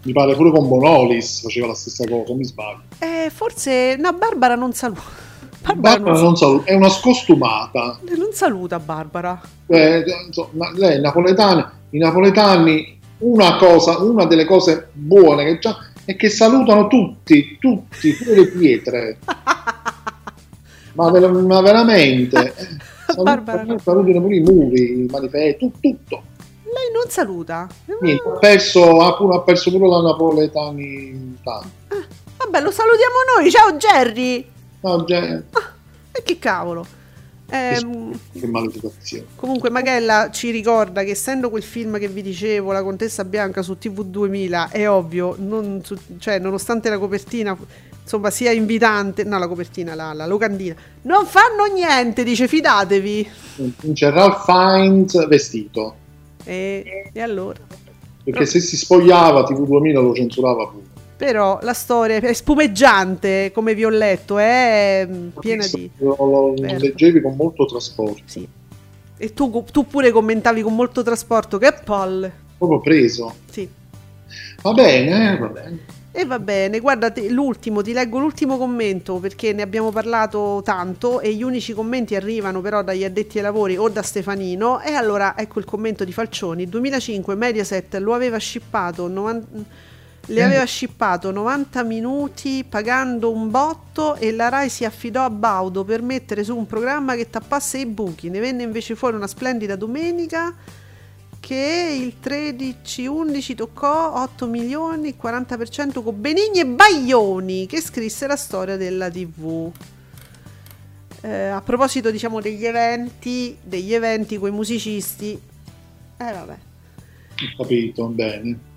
B: mi pare pure con Bonolis faceva la stessa cosa, mi sbaglio.
A: Eh, forse... No, Barbara non saluta.
B: Barbara, Barbara non, saluta. è una scostumata.
A: Non saluta Barbara.
B: Eh, insomma, lei è napoletana, i napoletani, una cosa, una delle cose buone che già e che salutano tutti, tutti, pure le pietre. <laughs> ma, ver- ma, veramente, <laughs> salutano, salutano pure i muri, i manifesti, tutto.
A: Lei non saluta.
B: Niente, ha perso, ha perso pure la napoletanità.
A: Ah, vabbè, lo salutiamo noi. Ciao Jerry.
B: Ciao Jerry.
A: Ah, e che cavolo.
B: Ehm, che maleducazione.
A: Comunque, Magella ci ricorda che essendo quel film che vi dicevo, La Contessa Bianca su TV 2000, è ovvio, non cioè, nonostante la copertina insomma sia invitante, no, la copertina, la, la locandina, non fanno niente, dice fidatevi.
B: C'è Ralph Fiennes vestito.
A: E, e allora?
B: Perché se si spogliava TV 2000 lo censurava pure
A: però la storia è spumeggiante, come vi ho letto, è piena di...
B: Lo, lo leggevi con molto trasporto.
A: Sì. E tu, tu pure commentavi con molto trasporto, che palle.
B: Proprio preso.
A: Sì.
B: Va bene, eh, va bene.
A: E va bene, guarda l'ultimo, ti leggo l'ultimo commento perché ne abbiamo parlato tanto e gli unici commenti arrivano però dagli addetti ai lavori o da Stefanino e allora ecco il commento di Falcioni, 2005 Mediaset lo aveva shippato 90, le aveva shippato 90 minuti pagando un botto e la Rai si affidò a Baudo per mettere su un programma che tappasse i buchi, ne venne invece fuori una splendida domenica che il 13-11 toccò 8 milioni, il 40% con Benigni e Baglioni che scrisse la storia della TV. Eh, a proposito, diciamo, degli eventi, degli eventi con i musicisti, eh vabbè.
B: Ho capito, bene.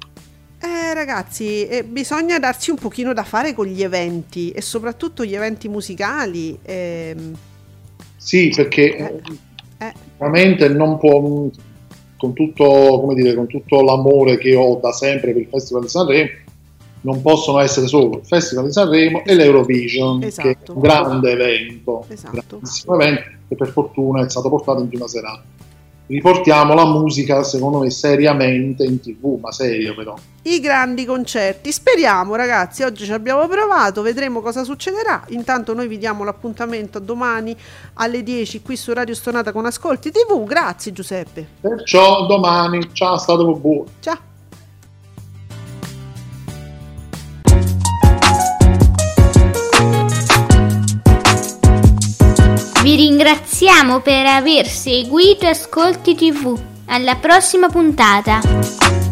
A: Eh ragazzi, eh, bisogna darsi un pochino da fare con gli eventi e soprattutto gli eventi musicali. Ehm.
B: Sì, perché eh, eh. veramente non può con tutto, dire, con tutto l'amore che ho da sempre per il Festival di Sanremo, non possono essere solo il Festival di Sanremo e l'Eurovision, esatto. che è un grande evento, esatto. evento che per fortuna è stato portato in prima serata riportiamo la musica secondo me seriamente in tv, ma serio però.
A: I grandi concerti, speriamo ragazzi, oggi ci abbiamo provato, vedremo cosa succederà. Intanto noi vi diamo l'appuntamento domani alle 10 qui su Radio Stonata con Ascolti TV. Grazie Giuseppe.
B: Perciò domani, ciao, state buono.
A: Ciao.
C: Vi ringraziamo per aver seguito Ascolti TV. Alla prossima puntata!